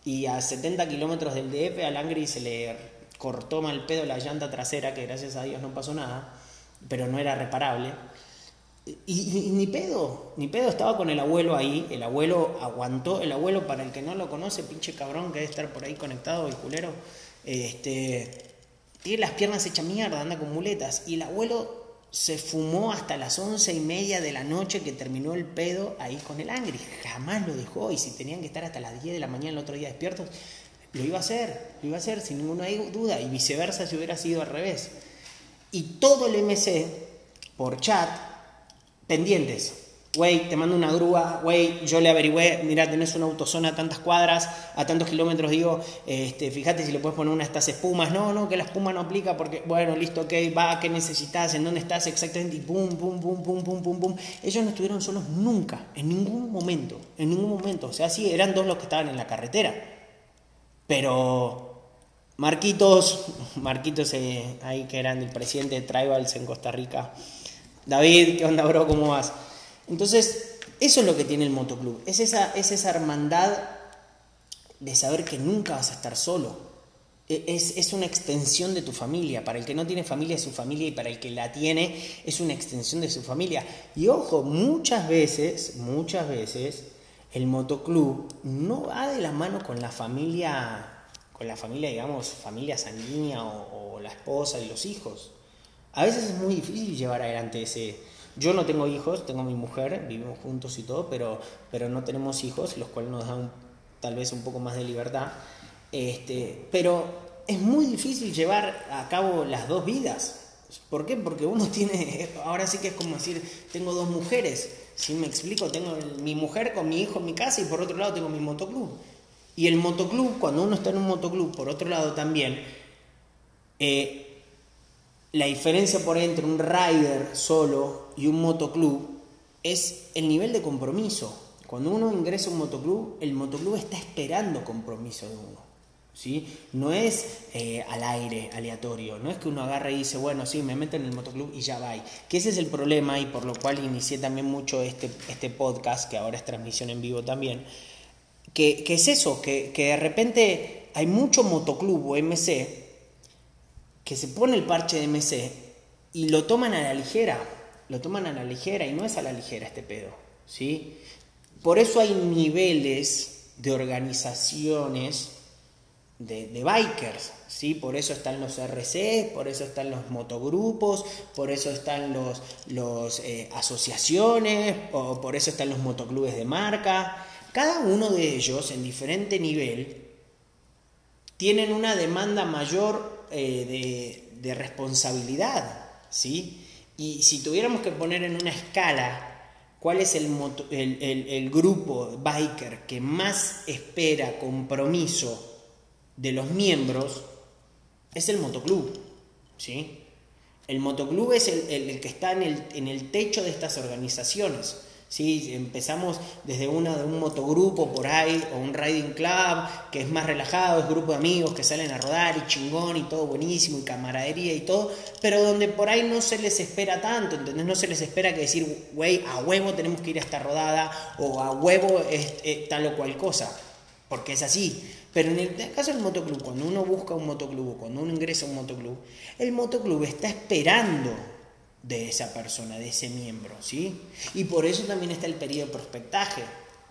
y a 70 kilómetros del DF al Angry se le cortó mal pedo la llanta trasera, que gracias a Dios no pasó nada, pero no era reparable. Y, ni pedo, ni pedo, estaba con el abuelo ahí, el abuelo aguantó, el abuelo para el que no lo conoce, pinche cabrón que debe estar por ahí conectado, el culero, este, tiene las piernas hechas mierda, anda con muletas, y el abuelo se fumó hasta las once y media de la noche que terminó el pedo ahí con el Angry. Jamás lo dejó y si tenían que estar hasta las 10 de la mañana el otro día despiertos, lo iba a hacer, lo iba a hacer sin ninguna duda y viceversa si hubiera sido al revés. Y todo el MC por chat pendientes, Güey, te mando una grúa, güey, yo le averigüé, mira, tenés una autozona a tantas cuadras, a tantos kilómetros, digo, este, fíjate si le puedes poner una de estas espumas, no, no, que la espuma no aplica porque, bueno, listo, ok, va, ¿qué necesitas? ¿En dónde estás exactamente? Y pum, pum, pum, pum, pum, pum, pum. Ellos no estuvieron solos nunca, en ningún momento, en ningún momento. O sea, sí, eran dos los que estaban en la carretera. Pero Marquitos, Marquitos eh, ahí que eran el presidente de Tribals en Costa Rica. David, ¿qué onda, bro? ¿Cómo vas? Entonces, eso es lo que tiene el motoclub, es esa, es esa hermandad de saber que nunca vas a estar solo. E, es, es, una extensión de tu familia. Para el que no tiene familia es su familia y para el que la tiene es una extensión de su familia. Y ojo, muchas veces, muchas veces, el motoclub no va de la mano con la familia, con la familia, digamos, familia sanguínea o, o la esposa y los hijos. A veces es muy difícil llevar adelante ese, yo no tengo hijos, tengo mi mujer, vivimos juntos y todo, pero, pero no tenemos hijos, los cuales nos dan tal vez un poco más de libertad. Este, pero es muy difícil llevar a cabo las dos vidas. ¿Por qué? Porque uno tiene, ahora sí que es como decir, tengo dos mujeres, si me explico, tengo mi mujer con mi hijo en mi casa y por otro lado tengo mi motoclub. Y el motoclub, cuando uno está en un motoclub, por otro lado también, eh, la diferencia por entre un rider solo y un motoclub es el nivel de compromiso. Cuando uno ingresa a un motoclub, el motoclub está esperando compromiso de uno. ¿sí? No es eh, al aire, aleatorio. No es que uno agarre y dice, bueno, sí, me meto en el motoclub y ya va. Que ese es el problema y por lo cual inicié también mucho este, este podcast, que ahora es transmisión en vivo también. Que, es eso, que, que de repente hay mucho motoclub o MC que se pone el parche de MC y lo toman a la ligera, lo toman a la ligera y no es a la ligera este pedo, ¿sí? Por eso hay niveles de organizaciones de, bikers, ¿sí? Por eso están los RC, por eso están los motogrupos, por eso están los, los eh, asociaciones, o por eso están los motoclubes de marca. Cada uno de ellos en diferente nivel tienen una demanda mayor eh, de, responsabilidad, ¿sí? Y si tuviéramos que poner en una escala cuál es el, grupo biker que más espera compromiso de los miembros, es el motoclub, ¿sí? El motoclub es el, que está en el techo de estas organizaciones. ¿Sí? Empezamos desde una, de un motogrupo por ahí, o un riding club, que es más relajado, es grupo de amigos que salen a rodar y chingón y todo buenísimo y camaradería y todo, pero donde por ahí no se les espera tanto, ¿entendés? No se les espera que decir, güey, a huevo tenemos que ir a esta rodada, o a huevo es, tal o cual cosa, porque es así. Pero en el caso del motoclub, cuando uno busca un motoclub, cuando uno ingresa a un motoclub, el motoclub está esperando de esa persona, de ese miembro, ¿sí? Y por eso también está el periodo de prospectaje,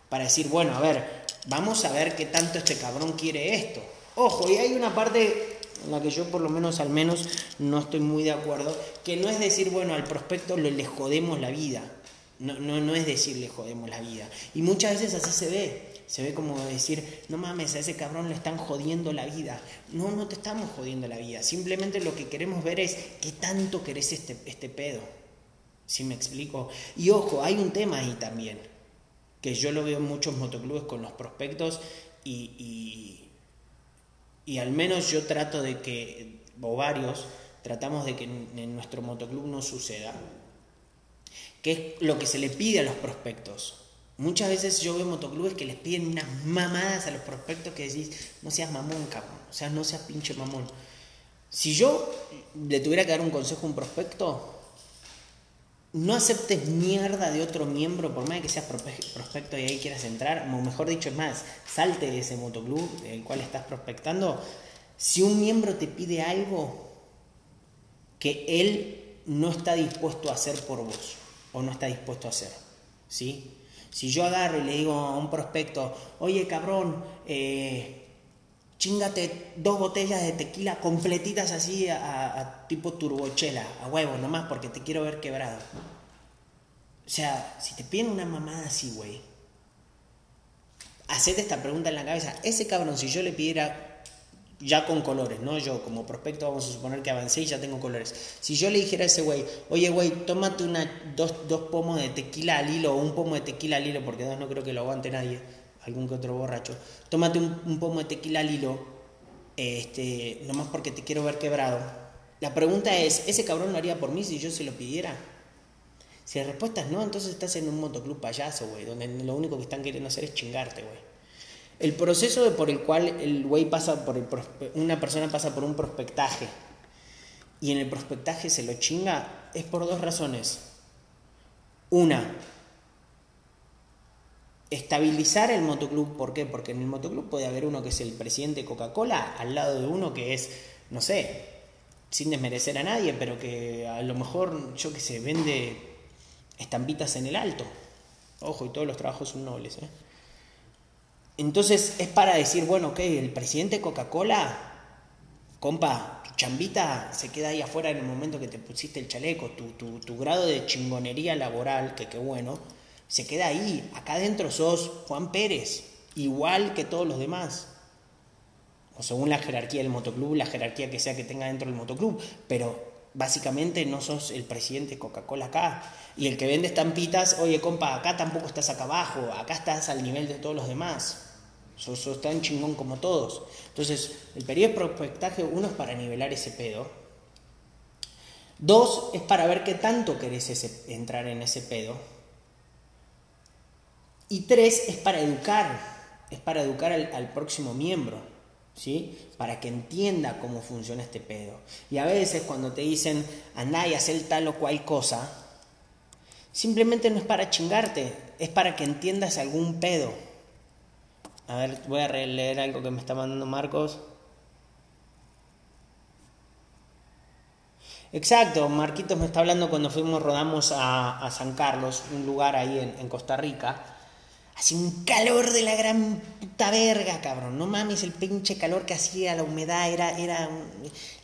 para decir, bueno, a ver, vamos a ver qué tanto este cabrón quiere esto. Ojo, y hay una parte en la que yo por lo menos al menos no estoy muy de acuerdo, que no es decir, bueno, al prospecto le jodemos la vida. No, no, no es decir le jodemos la vida. Y muchas veces así se ve. Se ve como decir, no mames, a ese cabrón le están jodiendo la vida. No, no te estamos jodiendo la vida. Simplemente lo que queremos ver es qué tanto querés este, este pedo. ¿Sí me explico? Y ojo, hay un tema ahí también, que yo lo veo en muchos motoclubes con los prospectos y, y, al menos yo trato de que, o varios, tratamos de que en nuestro motoclub no suceda, que es lo que se le pide a los prospectos. Muchas veces yo veo motoclubes que les piden unas mamadas a los prospectos que decís, no seas mamón, cabrón, o sea, no seas pinche mamón. Si yo le tuviera que dar un consejo a un prospecto, no aceptes mierda de otro miembro, por más que seas prospecto y ahí quieras entrar, o mejor dicho, es más, salte de ese motoclub del cual estás prospectando. Si un miembro te pide algo que él no está dispuesto a hacer por vos, o no está dispuesto a hacer, ¿sí? Si yo agarro y le digo a un prospecto, oye cabrón, eh, chingate dos botellas de tequila completitas así a, tipo turbochela, a huevo nomás, porque te quiero ver quebrado. O sea, si te piden una mamada así, güey, hacete esta pregunta en la cabeza. Ese cabrón, si yo le pidiera ya con colores, ¿no? Yo como prospecto vamos a suponer que avancé y ya tengo colores. Si yo le dijera a ese güey, oye güey, tómate una, dos, dos pomos de tequila al hilo o un pomo de tequila al hilo, porque dos no creo que lo aguante nadie, algún que otro borracho, tómate un, pomo de tequila al hilo, este, nomás porque te quiero ver quebrado. La pregunta es, ¿ese cabrón lo haría por mí si yo se lo pidiera? Si la respuesta es no, entonces estás en un motoclub payaso, güey, donde lo único que están queriendo hacer es chingarte, güey. El proceso por el cual el güey pasa por el una persona pasa por un prospectaje y en el prospectaje se lo chinga es por dos razones. Una, estabilizar el motoclub. ¿Por qué? Porque en el motoclub puede haber uno que es el presidente de Coca-Cola al lado de uno que es, no sé, sin desmerecer a nadie, pero que a lo mejor, yo que sé, vende estampitas en el alto. Ojo, y todos los trabajos son nobles. ¿eh? Entonces es para decir, bueno, ok, el presidente Coca-Cola, compa, tu chambita se queda ahí afuera en el momento que te pusiste el chaleco, tu, grado de chingonería laboral, que qué bueno, se queda ahí. Acá adentro sos Juan Pérez, igual que todos los demás. O según la jerarquía del motoclub, la jerarquía que sea que tenga dentro del motoclub, pero básicamente no sos el presidente Coca-Cola acá. Y el que vende estampitas, oye compa, acá tampoco estás acá abajo, acá estás al nivel de todos los demás. Sos, tan chingón como todos. Entonces, el periodo de prospectaje, uno es para nivelar ese pedo. Dos, es para ver qué tanto querés entrar en ese pedo. Y tres, es para educar, es para educar al, próximo miembro, ¿sí? Para que entienda cómo funciona este pedo. Y a veces cuando te dicen, andá y hacer tal o cual cosa, simplemente no es para chingarte, es para que entiendas algún pedo. A ver, voy a releer algo que me está mandando Marcos. Exacto, Marquitos me está hablando cuando fuimos, rodamos a, San Carlos, un lugar ahí en Costa Rica. Hacía un calor de la gran puta verga, cabrón. No mames, el pinche calor que hacía, la humedad, era, era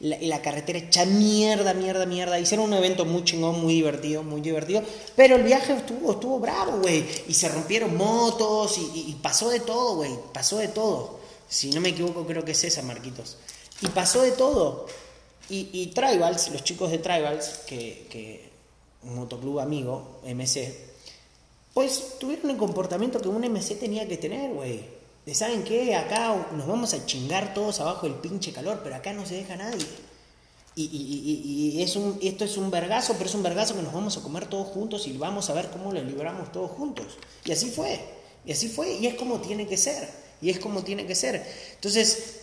la, carretera hecha mierda, mierda, mierda. Hicieron un evento muy chingón, muy divertido, muy divertido. Pero el viaje estuvo, estuvo bravo, güey. Y se rompieron motos y, pasó de todo, güey. Pasó de todo. Si no me equivoco, creo que es esa, Marquitos. Y pasó de todo. Y, y Tribals, los chicos de Tribals, que, que un motoclub amigo, MC, pues tuvieron el comportamiento que un MC tenía que tener, güey. De saben qué, acá nos vamos a chingar todos abajo del pinche calor, pero acá no se deja nadie. Y, es un, esto es un vergazo, pero es un vergazo que nos vamos a comer todos juntos y vamos a ver cómo lo libramos todos juntos. Y así fue, y así fue, y es como tiene que ser, y es como tiene que ser. Entonces,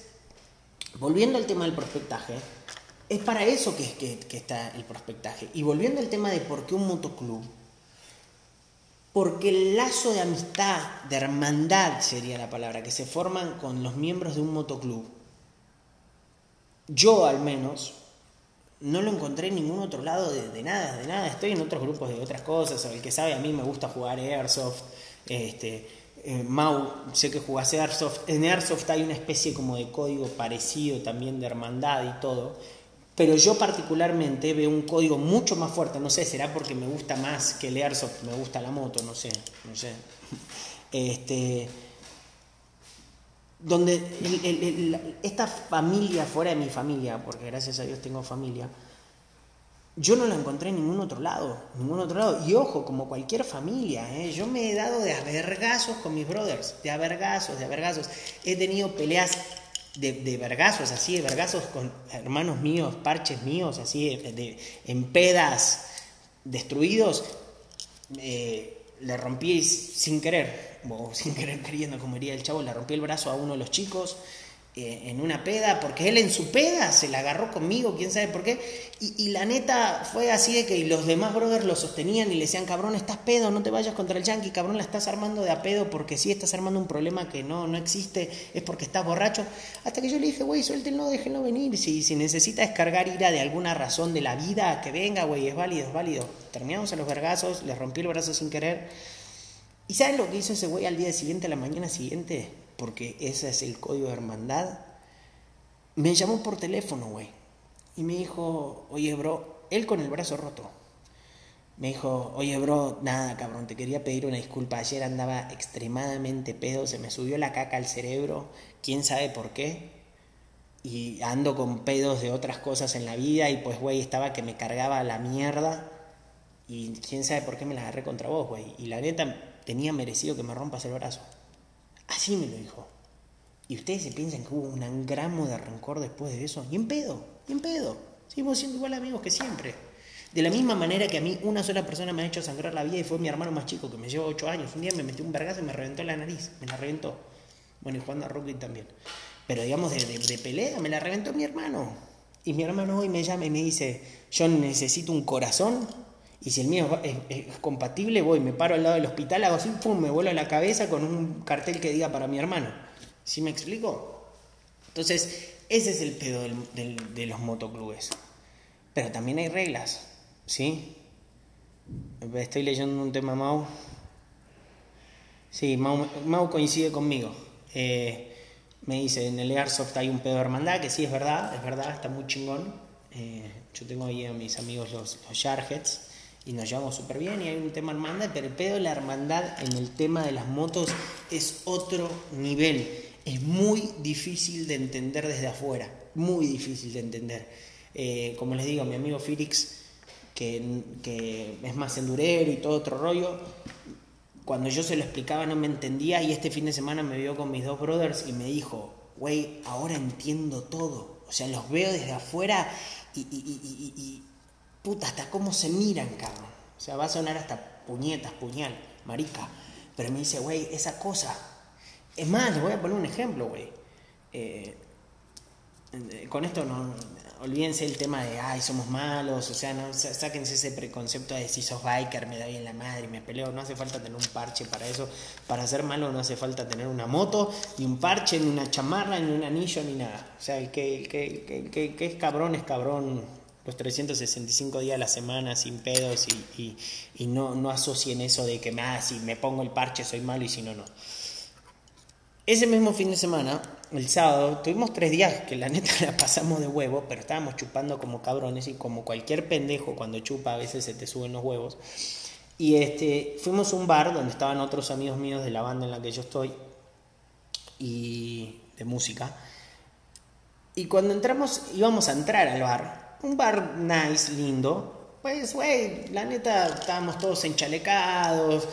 volviendo al tema del prospectaje, es para eso que, que está el prospectaje. Y volviendo al tema de por qué un motoclub, porque el lazo de amistad, de hermandad sería la palabra, que se forman con los miembros de un motoclub, yo al menos no lo encontré en ningún otro lado de, nada, de nada. Estoy en otros grupos de otras cosas, o el que sabe, a mí me gusta jugar Airsoft, este, eh, Mau, sé que jugás Airsoft, en Airsoft hay una especie como de código parecido también de hermandad y todo, pero yo particularmente veo un código mucho más fuerte, no sé, será porque me gusta más que el Airsoft, me gusta la moto, no sé, no sé. Este, donde esta familia fuera de mi familia, porque gracias a Dios tengo familia, yo no la encontré en ningún otro lado, ningún otro lado. Y ojo, como cualquier familia, ¿eh? yo me he dado de avergazos con mis brothers, de avergazos, de avergazos. He tenido peleas de, de vergazos, así, de vergazos con hermanos míos, parches míos, así, de, en pedas destruidos. Eh, le rompí sin querer, o sin querer queriendo, como diría el chavo, le rompí el brazo a uno de los chicos en una peda, porque él en su peda se la agarró conmigo, quién sabe por qué, y, la neta fue así de que los demás brothers lo sostenían y le decían, cabrón, estás pedo, no te vayas contra el yankee, cabrón, la estás armando de a pedo porque si estás armando un problema que no, no existe, es porque estás borracho, hasta que yo le dije, güey, suéltenlo, déjenlo venir, si, si necesita descargar ira de alguna razón de la vida, que venga, güey, es válido, es válido. Terminamos a los vergazos, le rompí el brazo sin querer, ¿Y saben lo que hizo ese güey al día siguiente, a la mañana siguiente? Porque ese es el código de hermandad. Me llamó por teléfono, güey. Y me dijo, oye, bro, él con el brazo roto. Me dijo, oye, bro, nada, cabrón, te quería pedir una disculpa. Ayer andaba extremadamente pedo, se me subió la caca al cerebro, quién sabe por qué. Y ando con pedos de otras cosas en la vida y pues, güey, estaba que me cargaba la mierda. Y quién sabe por qué me la agarré contra vos, güey. Y la neta, tenía merecido que me rompas el brazo. Así me lo dijo. ¿Y ustedes se piensan que hubo un gramo de rencor después de eso? Y en pedo, y en pedo. Seguimos siendo igual amigos que siempre. De la misma manera que a mí una sola persona me ha hecho sangrar la vida y fue mi hermano más chico, que me lleva 8 años. Un día me metió un vergazo y me reventó la nariz. Me la reventó. Bueno, y a rugby también. Pero digamos, de, de pelea me la reventó mi hermano. Y mi hermano hoy me llama y me dice, yo necesito un corazón y si el mío es, compatible, voy, me paro al lado del hospital, hago así, pum, me vuelo a la cabeza con un cartel que diga para mi hermano. ¿Sí me explico? Entonces, ese es el pedo de los motoclubes. Pero también hay reglas, ¿sí? Estoy leyendo un tema Mau. Sí, Mau, coincide conmigo. Eh, me dice, en el Airsoft hay un pedo de hermandad, que sí es verdad, es verdad, está muy chingón. Eh, yo tengo ahí a mis amigos los, los y nos llevamos súper bien y hay un tema hermandad, pero el pedo la hermandad en el tema de las motos es otro nivel. Es muy difícil de entender desde afuera, muy difícil de entender. Eh, como les digo, mi amigo Felix, que, que es más endurero y todo otro rollo, cuando yo se lo explicaba no me entendía y este fin de semana me vio con mis dos brothers y me dijo, güey, ahora entiendo todo. O sea, los veo desde afuera y puta, hasta cómo se miran, cabrón. O sea, va a sonar hasta puñetas, puñal, marica. Pero me dice, güey, esa cosa. Es más, les voy a poner un ejemplo, güey. Eh, eh, con esto no, olvídense el tema de, ay, somos malos, o sea, no, sáquense ese preconcepto de si sos biker, me da bien la madre, me peleo, no hace falta tener un parche para eso, para ser malo no hace falta tener una moto, ni un parche, ni una chamarra, ni un anillo, ni nada. O sea, el que, que, que es cabrón es cabrón los 365 días a la semana sin pedos y, no, no asocien eso de que ah, si me pongo el parche soy malo y si no, no. Ese mismo fin de semana, el sábado, tuvimos tres días que la neta la pasamos de huevo, pero estábamos chupando como cabrones y como cualquier pendejo cuando chupa a veces se te suben los huevos. Y este, fuimos a un bar donde estaban otros amigos míos de la banda en la que yo estoy y de música. Y cuando entramos, íbamos a entrar al bar, un bar nice, lindo. Pues, güey, la neta, estábamos todos enchalecados,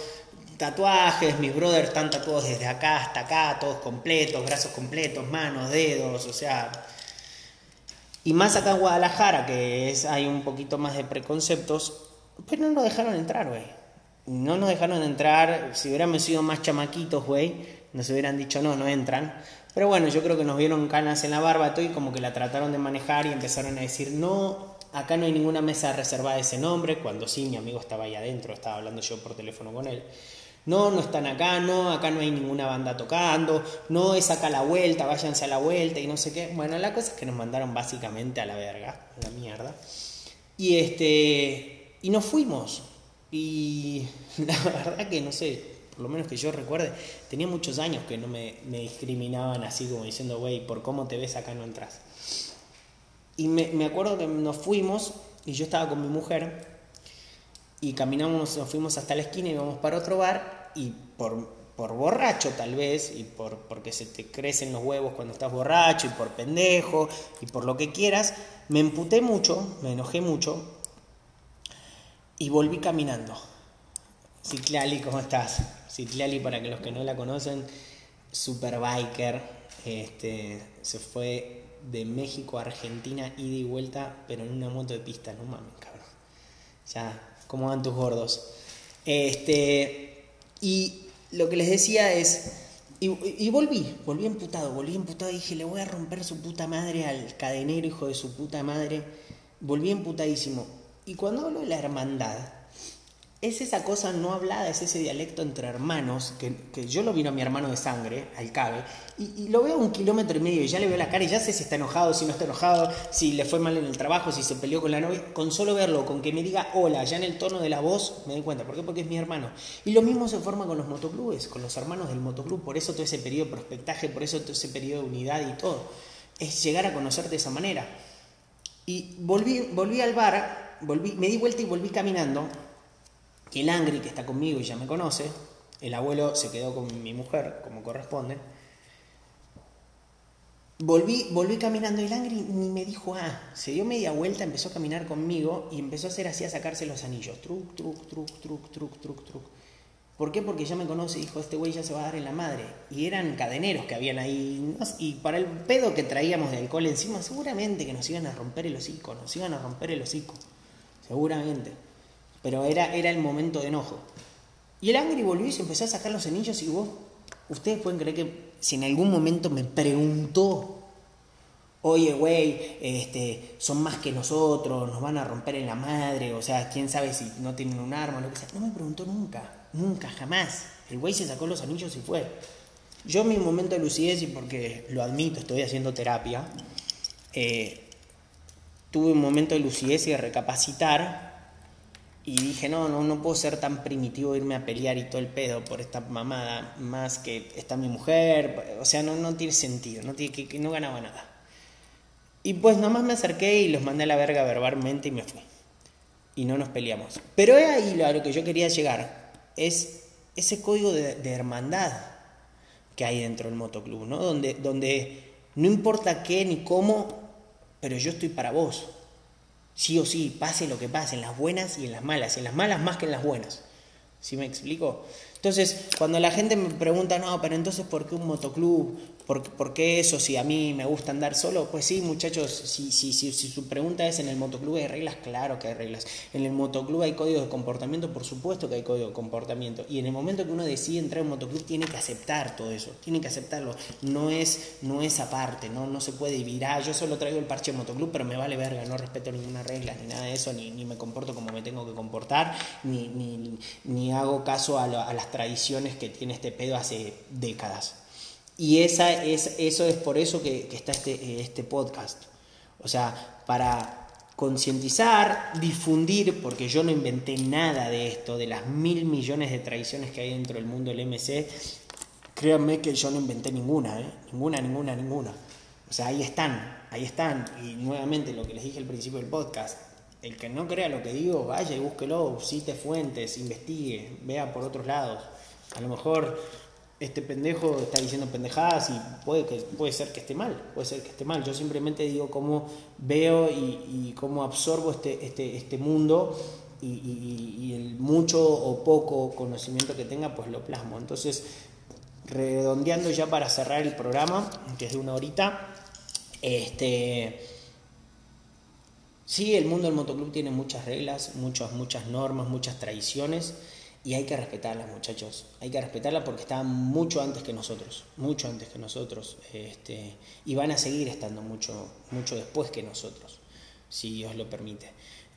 tatuajes, mis brothers están tatuados desde acá hasta acá, todos completos, brazos completos, manos, dedos, o sea. Y más acá en Guadalajara, que es, hay un poquito más de preconceptos, pues no nos dejaron entrar, güey. No nos dejaron entrar, si hubiéramos sido más chamaquitos, güey, nos hubieran dicho no, no entran. Pero bueno, yo creo que nos vieron canas en la barba y como que la trataron de manejar y empezaron a decir, no, acá no hay ninguna mesa reservada de ese nombre, cuando sí, mi amigo estaba ahí adentro, estaba hablando yo por teléfono con él. No, no están acá, no, acá no hay ninguna banda tocando, no es acá la vuelta, váyanse a la vuelta y no sé qué. Bueno, la cosa es que nos mandaron básicamente a la verga, a la mierda. Y este, y nos fuimos. Y la verdad que no sé, por lo menos que yo recuerde, tenía muchos años que no me, discriminaban así como diciendo, güey, por cómo te ves acá no entras. Y me, me acuerdo que nos fuimos y yo estaba con mi mujer y caminamos, nos fuimos hasta la esquina y íbamos para otro bar y por, por borracho tal vez y por, porque se te crecen los huevos cuando estás borracho y por pendejo y por lo que quieras, me emputé mucho, me enojé mucho y volví caminando. Ciclali, ¿cómo estás? Ciclali, para que los que no la conocen, super biker, este, se fue de México a Argentina, ida y vuelta, pero en una moto de pista, no mames, cabrón. Ya, ¿cómo van tus gordos? Este, y lo que les decía es, y, volví, volví emputado, volví emputado y dije, le voy a romper su puta madre al cadenero, hijo de su puta madre. Volví emputadísimo. Y cuando hablo de la hermandad, es esa cosa no hablada, es ese dialecto entre hermanos, que, yo lo vino a mi hermano de sangre, al Cabe, y, lo veo a un kilómetro y medio y ya le veo la cara y ya sé si está enojado, si no está enojado, si le fue mal en el trabajo, si se peleó con la novia, con solo verlo, con que me diga hola, ya en el tono de la voz, me doy cuenta. ¿Por qué? Porque es mi hermano. Y lo mismo se forma con los motoclubes, con los hermanos del motoclub, por eso todo ese periodo de prospectaje, por eso todo ese periodo de unidad y todo. Es llegar a conocer de esa manera. Y volví, volví al bar, volví, me di vuelta y volví caminando el Angry, que está conmigo y ya me conoce, el abuelo se quedó con mi mujer, como corresponde. Volví, volví caminando y el Angry ni me dijo ah, se dio media vuelta, empezó a caminar conmigo y empezó a hacer así a sacarse los anillos. Truc, truc, truc, truc, truc, truc, truc. ¿Por qué? Porque ya me conoce y dijo, este güey ya se va a dar en la madre. Y eran cadeneros que habían ahí. Y para el pedo que traíamos de alcohol encima, seguramente que nos iban a romper el hocico, nos iban a romper el hocico. Seguramente. Pero era, era el momento de enojo. Y el Angry volvió y se empezó a sacar los anillos y vos, ustedes pueden creer que si en algún momento me preguntó, oye, güey, este, son más que nosotros, nos van a romper en la madre, o sea, quién sabe si no tienen un arma lo que sea. No me preguntó nunca, nunca, jamás. El güey se sacó los anillos y fue. Yo en mi momento de lucidez, y porque lo admito, estoy haciendo terapia, eh, tuve un momento de lucidez y de recapacitar y dije, no, no, no puedo ser tan primitivo irme a pelear y todo el pedo por esta mamada, más que está mi mujer, o sea, no, no tiene sentido, no, tiene, que, no ganaba nada. Y pues nomás me acerqué y los mandé a la verga verbalmente y me fui. Y no nos peleamos. Pero ahí a lo que yo quería llegar, es ese código de, de hermandad que hay dentro del motoclub, ¿no? Donde, donde no importa qué ni cómo, pero yo estoy para vos sí o sí, pase lo que pase, en las buenas y en las malas, en las malas más que en las buenas. ¿Sí me explico? Entonces, cuando la gente me pregunta, no, pero entonces, ¿por qué un motoclub? ¿Por, qué eso si a mí me gusta andar solo? Pues sí, muchachos, si, si, si, si, su pregunta es en el motoclub hay reglas, claro que hay reglas. En el motoclub hay códigos de comportamiento, por supuesto que hay código de comportamiento. Y en el momento que uno decide entrar en un motoclub, tiene que aceptar todo eso, tiene que aceptarlo. No es, no es aparte, ¿no? no se puede vivir, ah, yo solo traigo el parche de motoclub, pero me vale verga, no respeto ninguna regla, ni nada de eso, ni, ni me comporto como me tengo que comportar, ni, ni, ni hago caso a, a las tradiciones que tiene este pedo hace décadas. Y esa es, eso es por eso que, está este, este podcast. O sea, para concientizar, difundir, porque yo no inventé nada de esto, de las mil millones de tradiciones que hay dentro del mundo del MC, créanme que yo no inventé ninguna, ¿eh? ninguna, ninguna, ninguna. O sea, ahí están, ahí están. Y nuevamente lo que les dije al principio del podcast, el que no crea lo que digo, vaya y búsquelo, cite fuentes, investigue, vea por otros lados. A lo mejor este pendejo está diciendo pendejadas y puede, que, puede ser que esté mal, puede ser que esté mal. Yo simplemente digo cómo veo y, cómo absorbo este, este, este mundo y, el mucho o poco conocimiento que tenga, pues lo plasmo. Entonces, redondeando ya para cerrar el programa, que es de una horita, este, Sí, el mundo del motoclub tiene muchas reglas, muchas, muchas normas, muchas tradiciones y hay que respetarlas, muchachos. Hay que respetarlas porque estaban mucho antes que nosotros, mucho antes que nosotros, este, y van a seguir estando mucho, mucho después que nosotros, si Dios lo permite.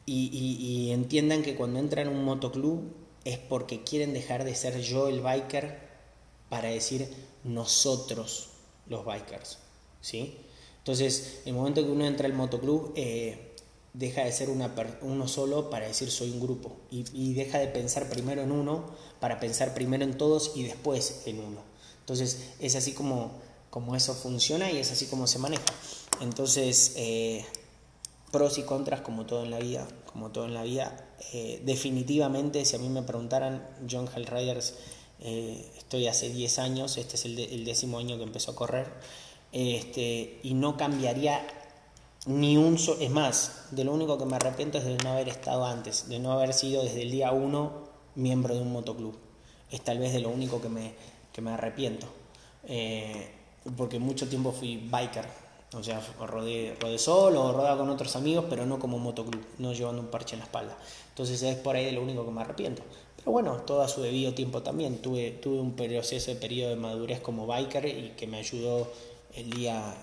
Y, entiendan que cuando entran a un motoclub es porque quieren dejar de ser yo el biker para decir nosotros los bikers, ¿sí? Entonces, el momento que uno entra al motoclub, eh, deja de ser uno solo para decir soy un grupo y, deja de pensar primero en uno para pensar primero en todos y después en uno. Entonces es así como, como eso funciona y es así como se maneja. Entonces, eh, pros y contras como todo en la vida, como todo en la vida. Eh, definitivamente, si a mí me preguntaran, John Hellriders, eh, estoy hace 10 años, este es el, el, décimo año que empezó a correr, este, y no cambiaría ni un solo, es más, de lo único que me arrepiento es de no haber estado antes, de no haber sido desde el día uno miembro de un motoclub. Es tal vez de lo único que me, que me arrepiento. Eh, porque mucho tiempo fui biker, o sea, rodé, rodé solo o rodaba con otros amigos, pero no como motoclub, no llevando un parche en la espalda. Entonces es por ahí de lo único que me arrepiento. Pero bueno, todo a su debido tiempo también. Tuve, tuve un proceso de periodo de madurez como biker y que me ayudó el día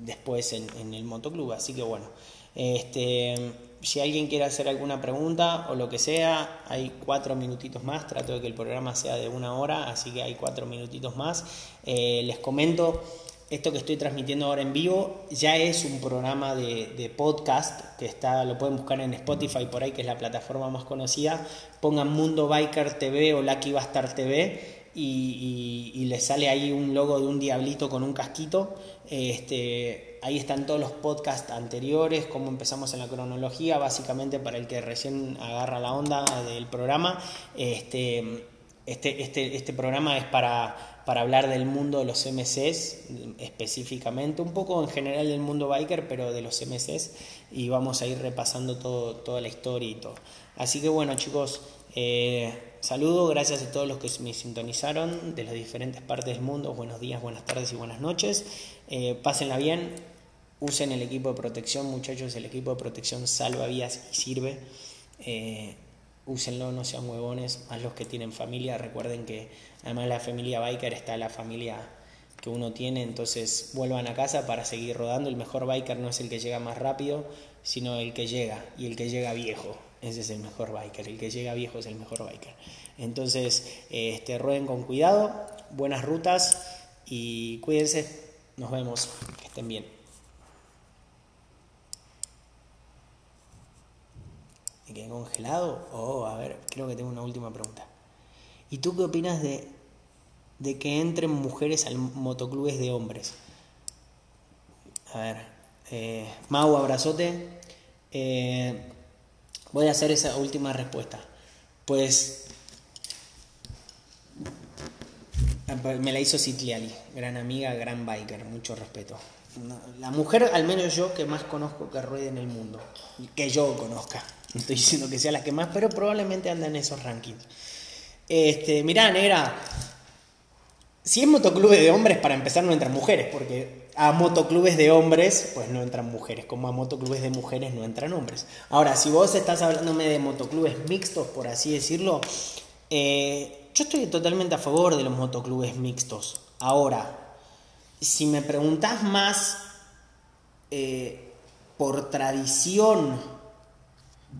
después en, el motoclub. Así que bueno, este, si alguien quiere hacer alguna pregunta o lo que sea, hay cuatro minutitos más. Trato de que el programa sea de una hora, así que hay cuatro minutitos más. Eh, les comento. Esto que estoy transmitiendo ahora en vivo ya es un programa de, podcast que está, lo pueden buscar en Spotify por ahí, que es la plataforma más conocida. Pongan Mundo Biker TV o Lucky Bastar TV y, y, le sale ahí un logo de un diablito con un casquito. Este, ahí están todos los podcasts anteriores, cómo empezamos en la cronología, básicamente para el que recién agarra la onda del programa. Este, este, este, este programa es para, para hablar del mundo de los MCs específicamente, un poco en general del mundo biker, pero de los MCs, y vamos a ir repasando todo, toda la historia y todo. Así que bueno chicos, eh, saludo, gracias a todos los que me sintonizaron de las diferentes partes del mundo. Buenos días, buenas tardes y buenas noches. Eh, pásenla bien, usen el equipo de protección, muchachos. El equipo de protección salva vías y sirve. Eh, úsenlo, no sean huevones, más los que tienen familia. Recuerden que además la familia biker está la familia que uno tiene, entonces vuelvan a casa para seguir rodando. El mejor biker no es el que llega más rápido, sino el que llega y el que llega viejo ese es el mejor biker. El que llega viejo es el mejor biker. Entonces, este, rueden con cuidado, buenas rutas y cuídense. Nos vemos. Que estén bien. ¿Me quedé congelado? Oh, a ver, creo que tengo una última pregunta. ¿Y tú qué opinas de, de que entren mujeres al motoclubes de hombres? A ver, eh, Mau, abrazote. Eh, Voy a hacer esa última respuesta. Pues me la hizo Citliali, gran amiga, gran biker, mucho respeto. La mujer, al menos yo, que más conozco que ruede en el mundo, que yo conozca. No estoy diciendo que sea la que más, pero probablemente anda en esos rankings. Este, mirá, negra, si es motoclub de hombres, para empezar no entran mujeres, porque a motoclubes de hombres, pues no entran mujeres, como a motoclubes de mujeres no entran hombres. Ahora, si vos estás hablándome de motoclubes mixtos, por así decirlo, eh, yo estoy totalmente a favor de los motoclubes mixtos. Ahora, si me preguntás más eh, por tradición,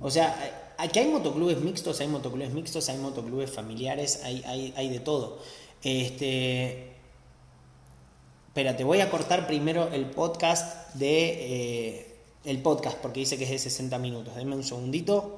o sea, aquí hay motoclubes mixtos, hay motoclubes mixtos, hay motoclubes familiares, hay, hay, hay de todo. Este, te voy a cortar primero el podcast de... Eh, el podcast porque dice que es de 60 minutos. Denme un segundito.